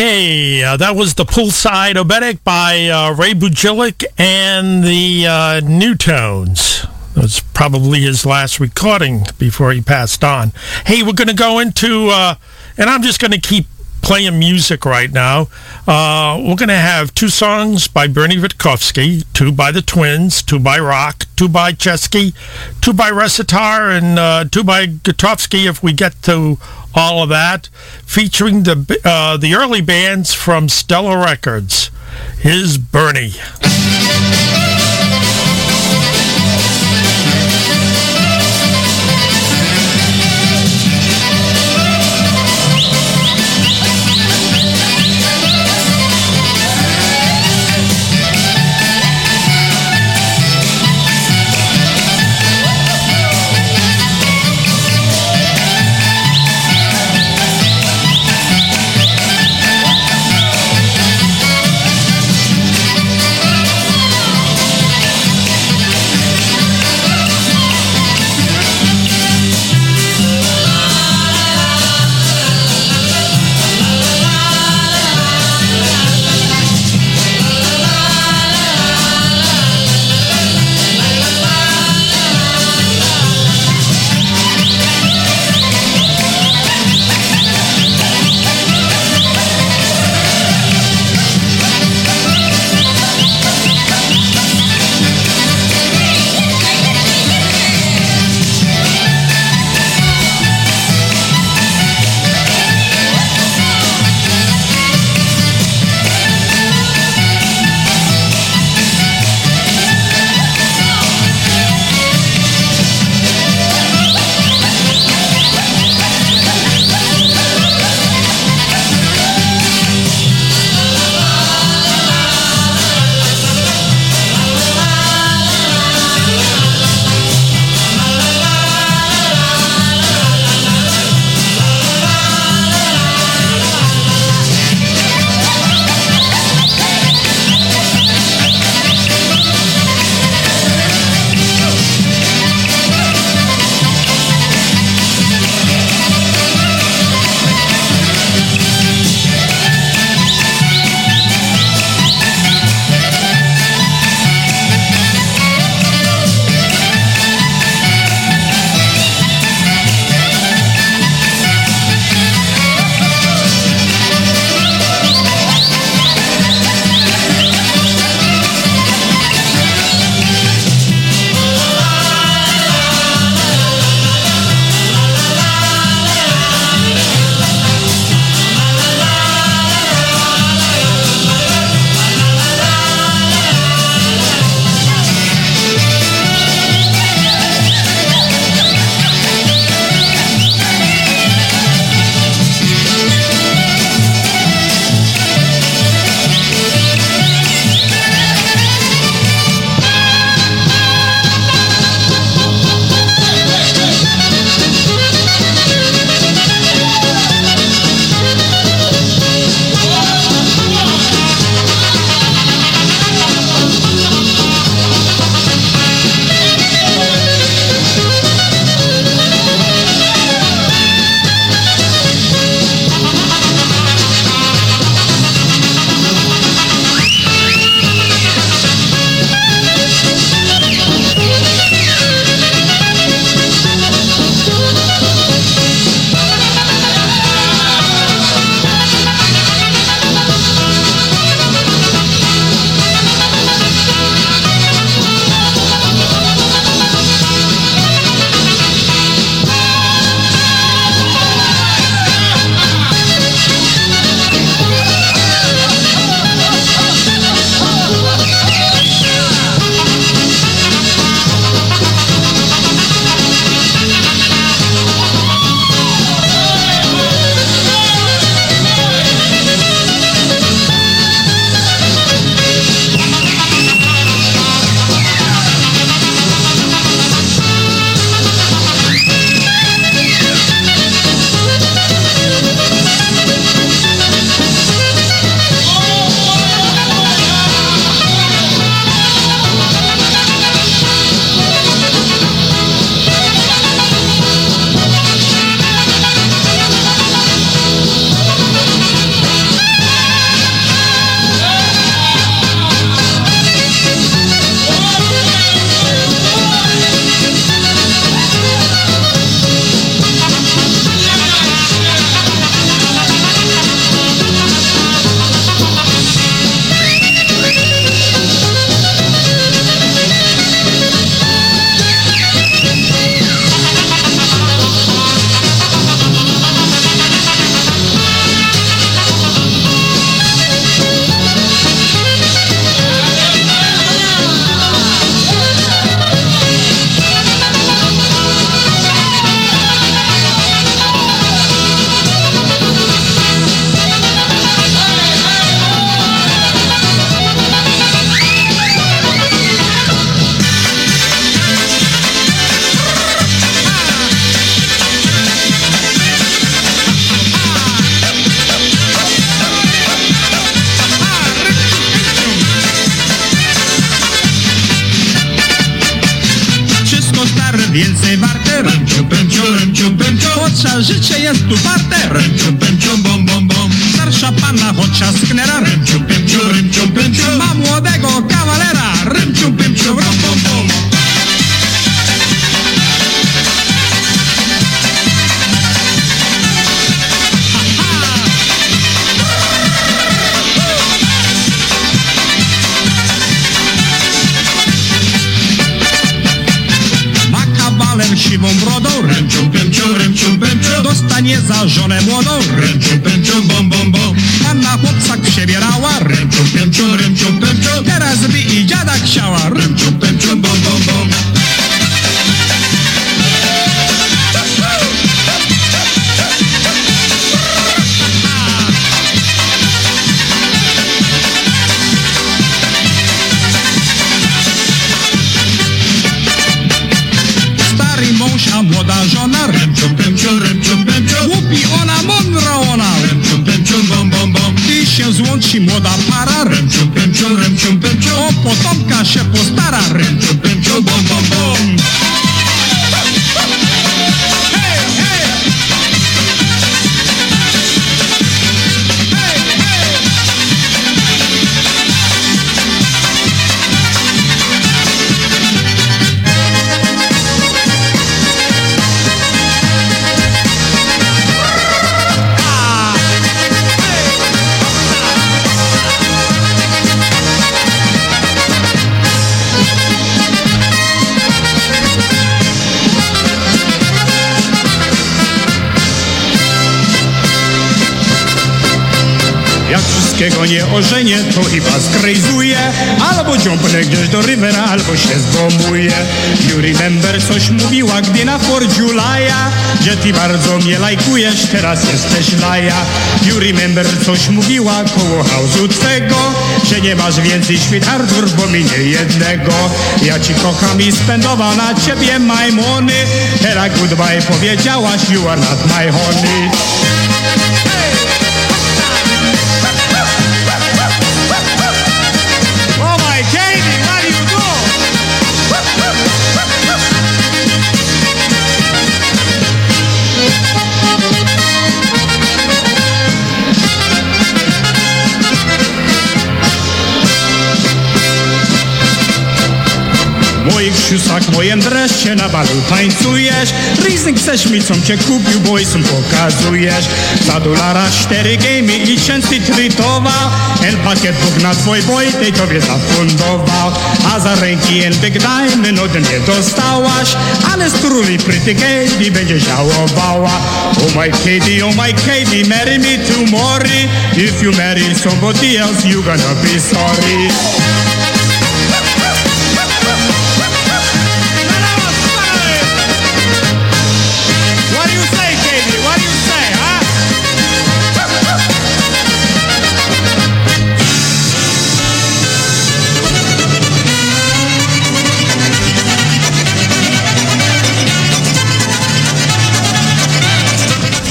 Okay, uh, that was the Poolside Oberek by uh, Ray Budzilek and the uh, New Tones. That's probably his last recording before he passed on. Hey, we're going to go into, uh, and I'm just going to keep playing music right now. Uh, we're going to have two songs by Bernie Witkowski, two by the Twins, two by Rock, two by Chesky, two by Recitar, and uh, two by Gutovsky if we get to all of that, featuring the uh, the early bands from Stella Records. Here's Bernie. Jak wszystkiego nie ożenię, to chyba skrejzuje Albo dziąpnę gdzieś do rivera, albo się zbomuje. You remember coś mówiła, gdy na Fordziu laja. Że ty bardzo mnie lajkujesz, teraz jesteś laja. You remember coś mówiła koło hałzu twego Że nie masz więcej świetardów, bo mi nie jednego. Ja ci kocham i spędował na ciebie my money Teraz goodbye powiedziałaś, you are not my honey moich szusach, mojem dreszcze na balu tańcujesz. Chcesz mi, com cię kupił, boysem pokazujesz. Za dolara cztery gamey i częsty trytował El pakiet Bóg na twój boj, tej tobie zafundował. A za ręki en big diamond ode dostałaś. Ale struli pretty Katie będzie żałowała. Oh my Katie, oh my Katie, marry me tomorrow. If you marry somebody else, you gonna be sorry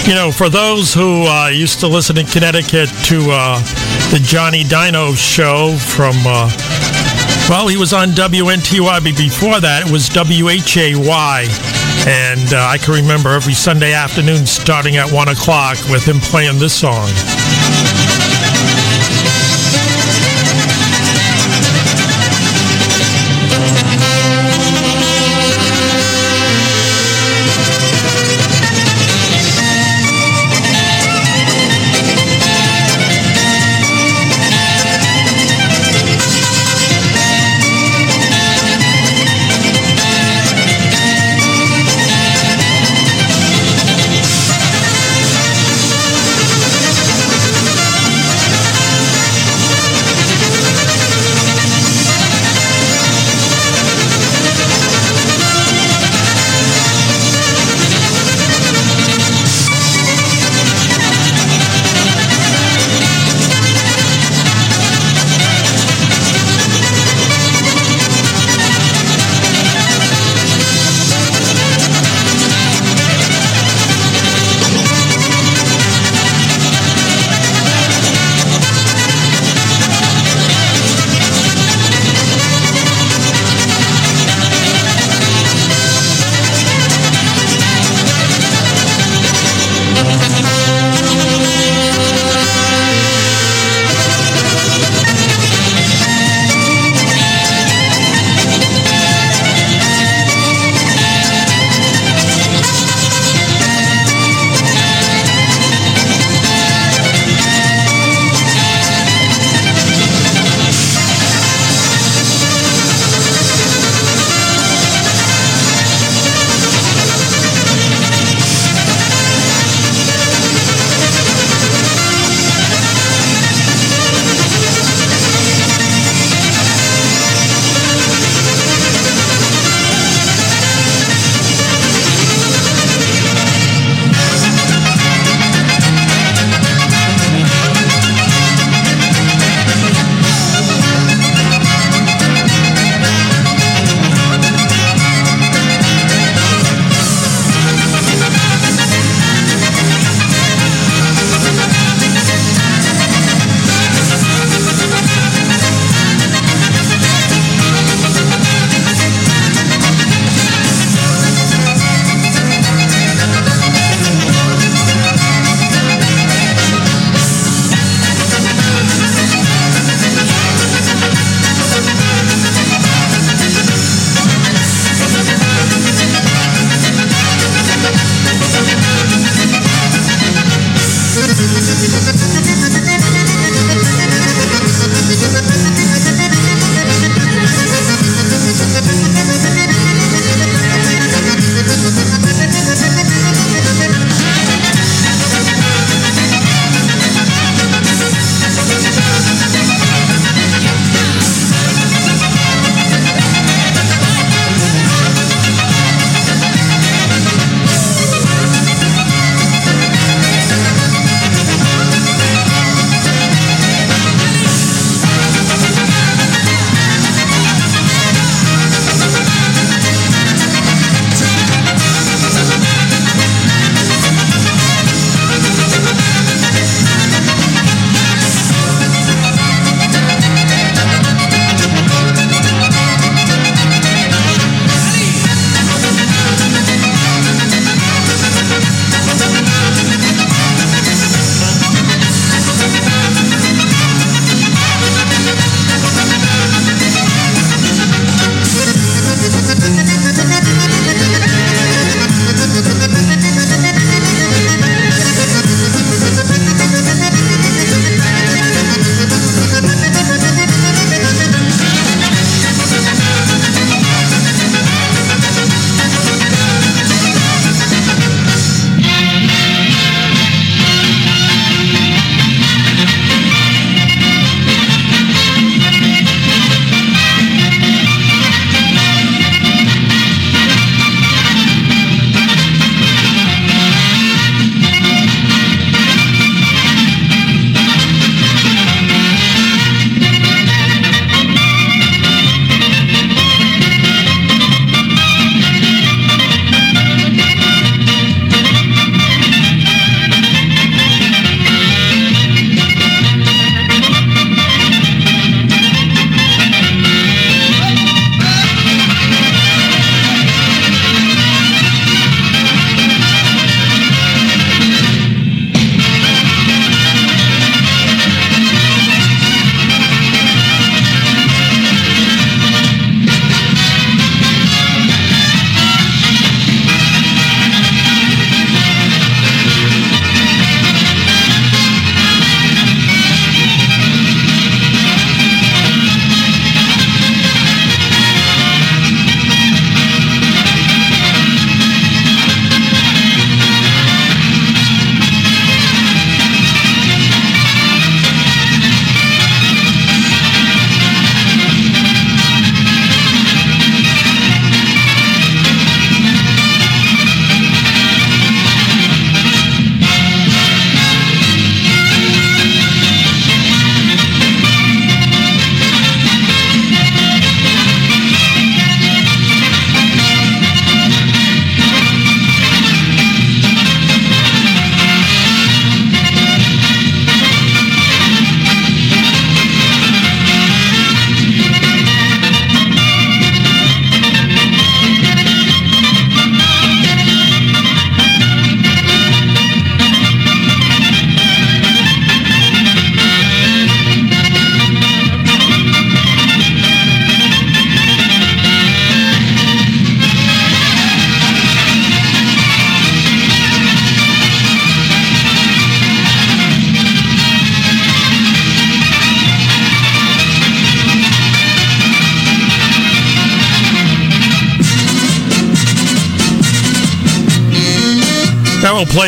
You know, for those who uh, used to listen in Connecticut to uh, the Johnny Dino show from, uh, well, he was on WNTY, but before that it was WHAY. And uh, I can remember every Sunday afternoon starting at 1 o'clock with him playing this song.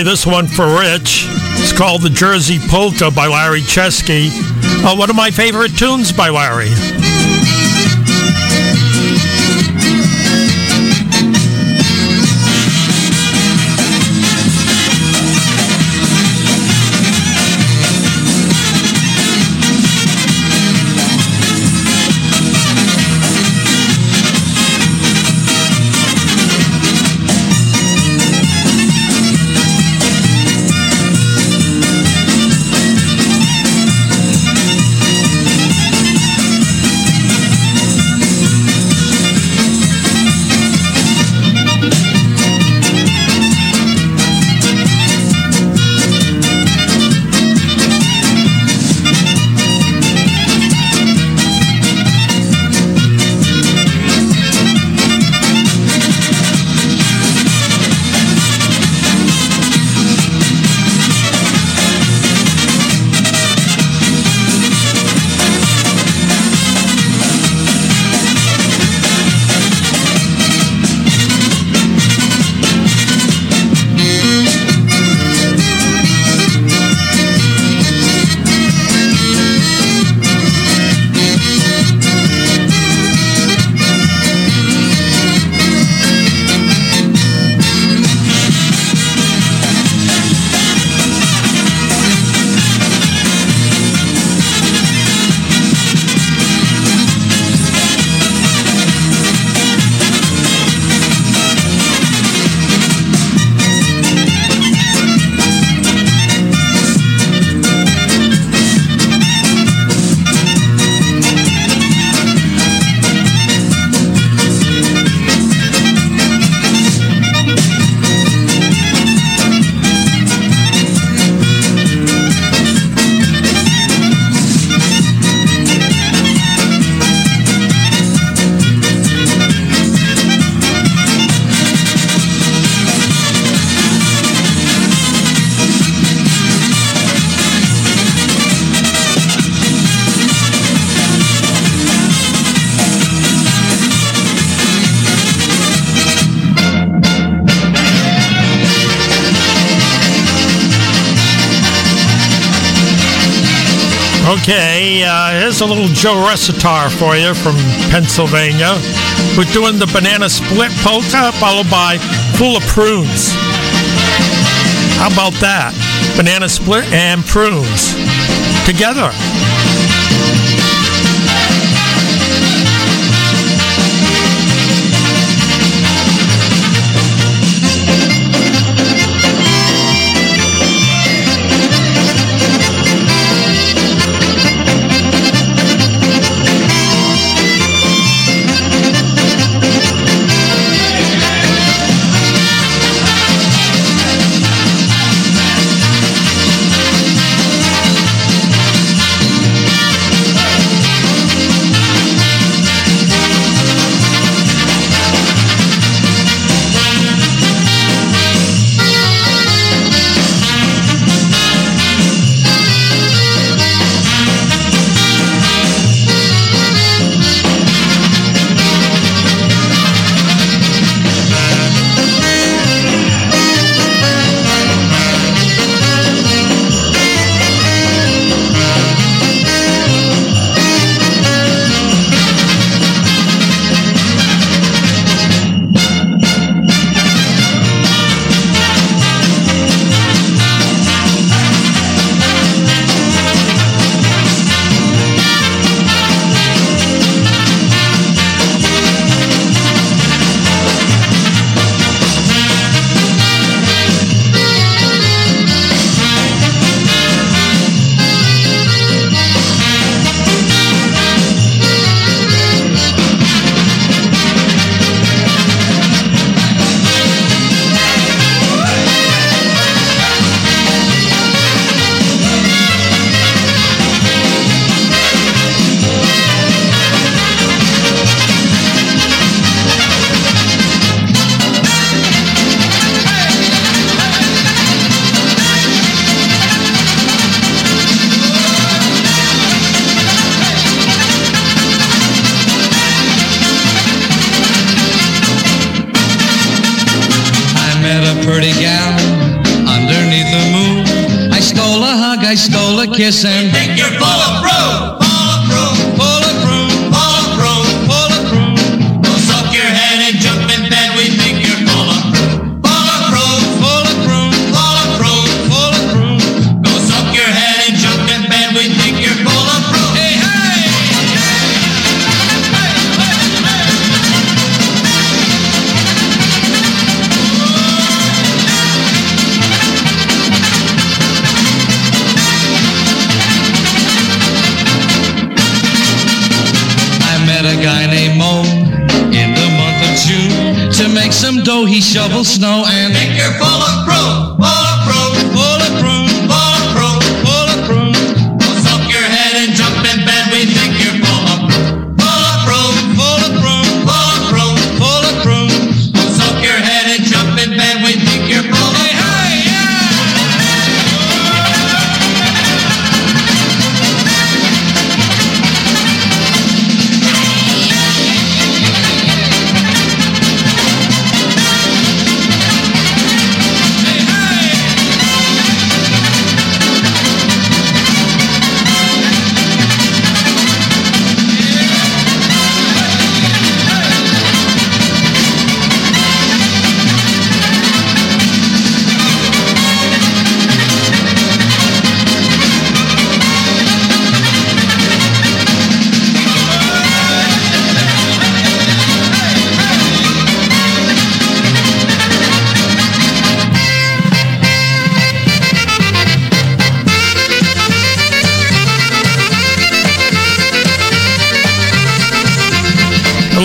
Play this one for Rich. It's called The Jersey Polka by Larry Chesky. Uh, one of my favorite tunes by Larry. Okay, uh, here's a little Joe Recitar for you from Pennsylvania. We're doing the banana split polka, followed by full of prunes. How about that? Banana split and prunes together.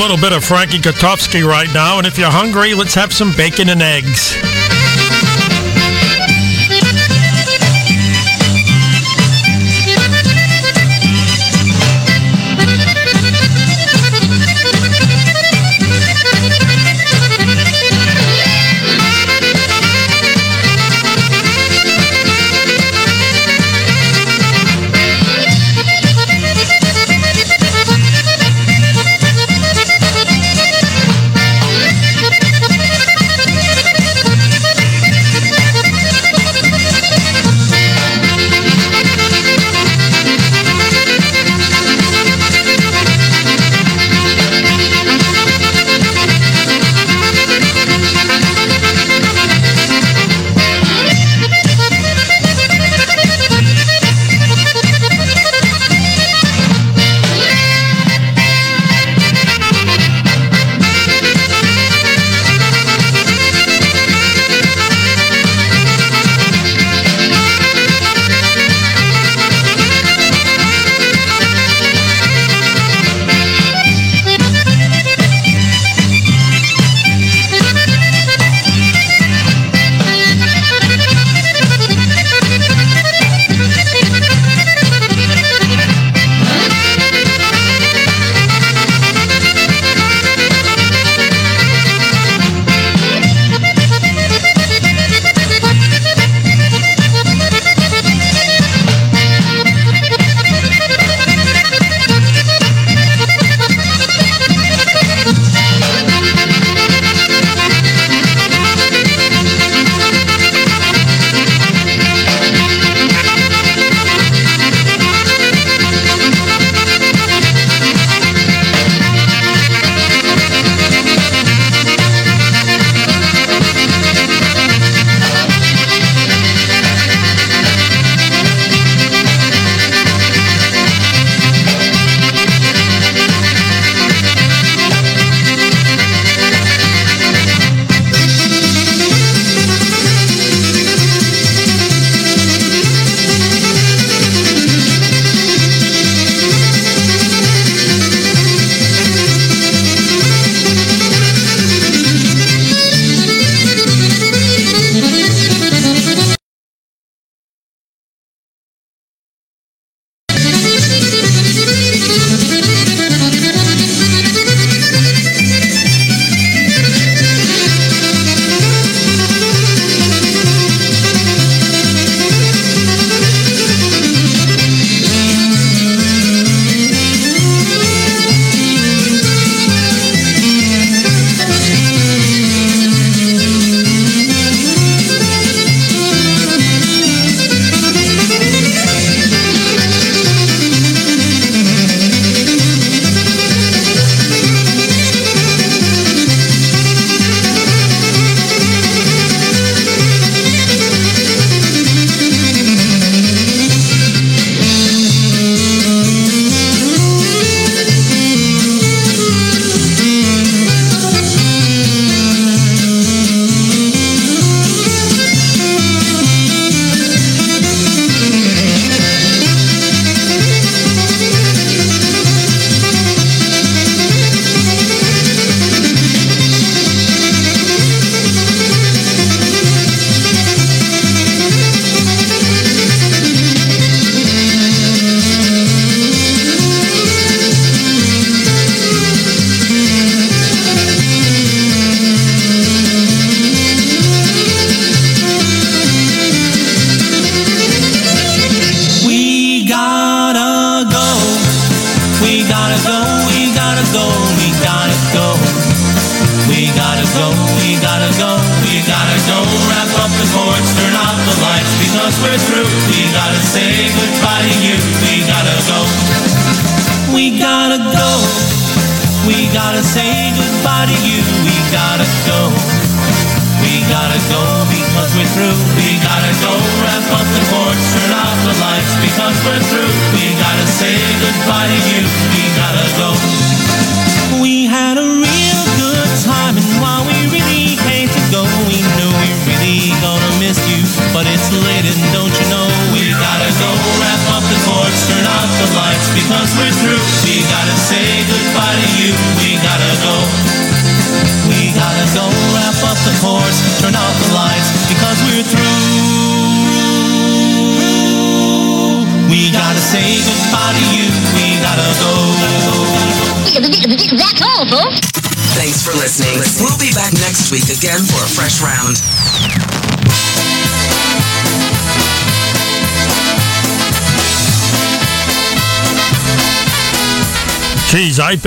little bit of Frankie Kotowski right now, and if you're hungry, let's have some bacon and eggs.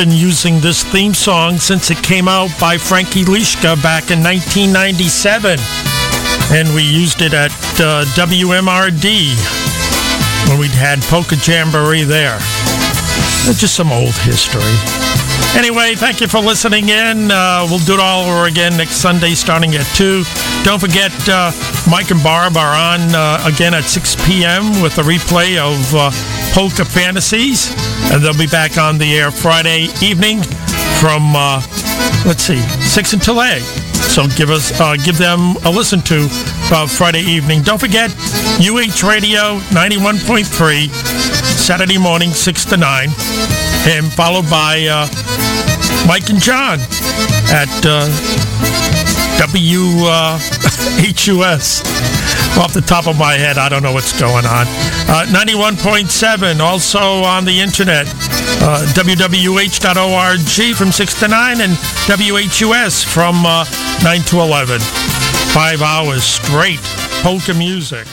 Been using this theme song since it came out by Frankie Lishka back in 1997. And we used it at uh, WMRD when we had Polka Jamboree there. Just some old history. Anyway, thank you for listening in. Uh, we'll do it all over again next Sunday starting at 2. Don't forget, uh, Mike and Barb are on uh, again at 6 p.m. with a replay of uh, Polka Fantasies. And they'll be back on the air Friday evening from, uh, let's see, 6 until 8. So give us, uh, give them a listen to uh, Friday evening. Don't forget, UH Radio 91.3, Saturday morning, 6 to 9. And followed by uh, Mike and John at uh, WHUS. Off the top of my head, I don't know what's going on. Uh, 91.7, also on the internet, uh, WWUH.org from 6 to 9, and WHUS from uh, 9 to 11. Five hours straight polka music.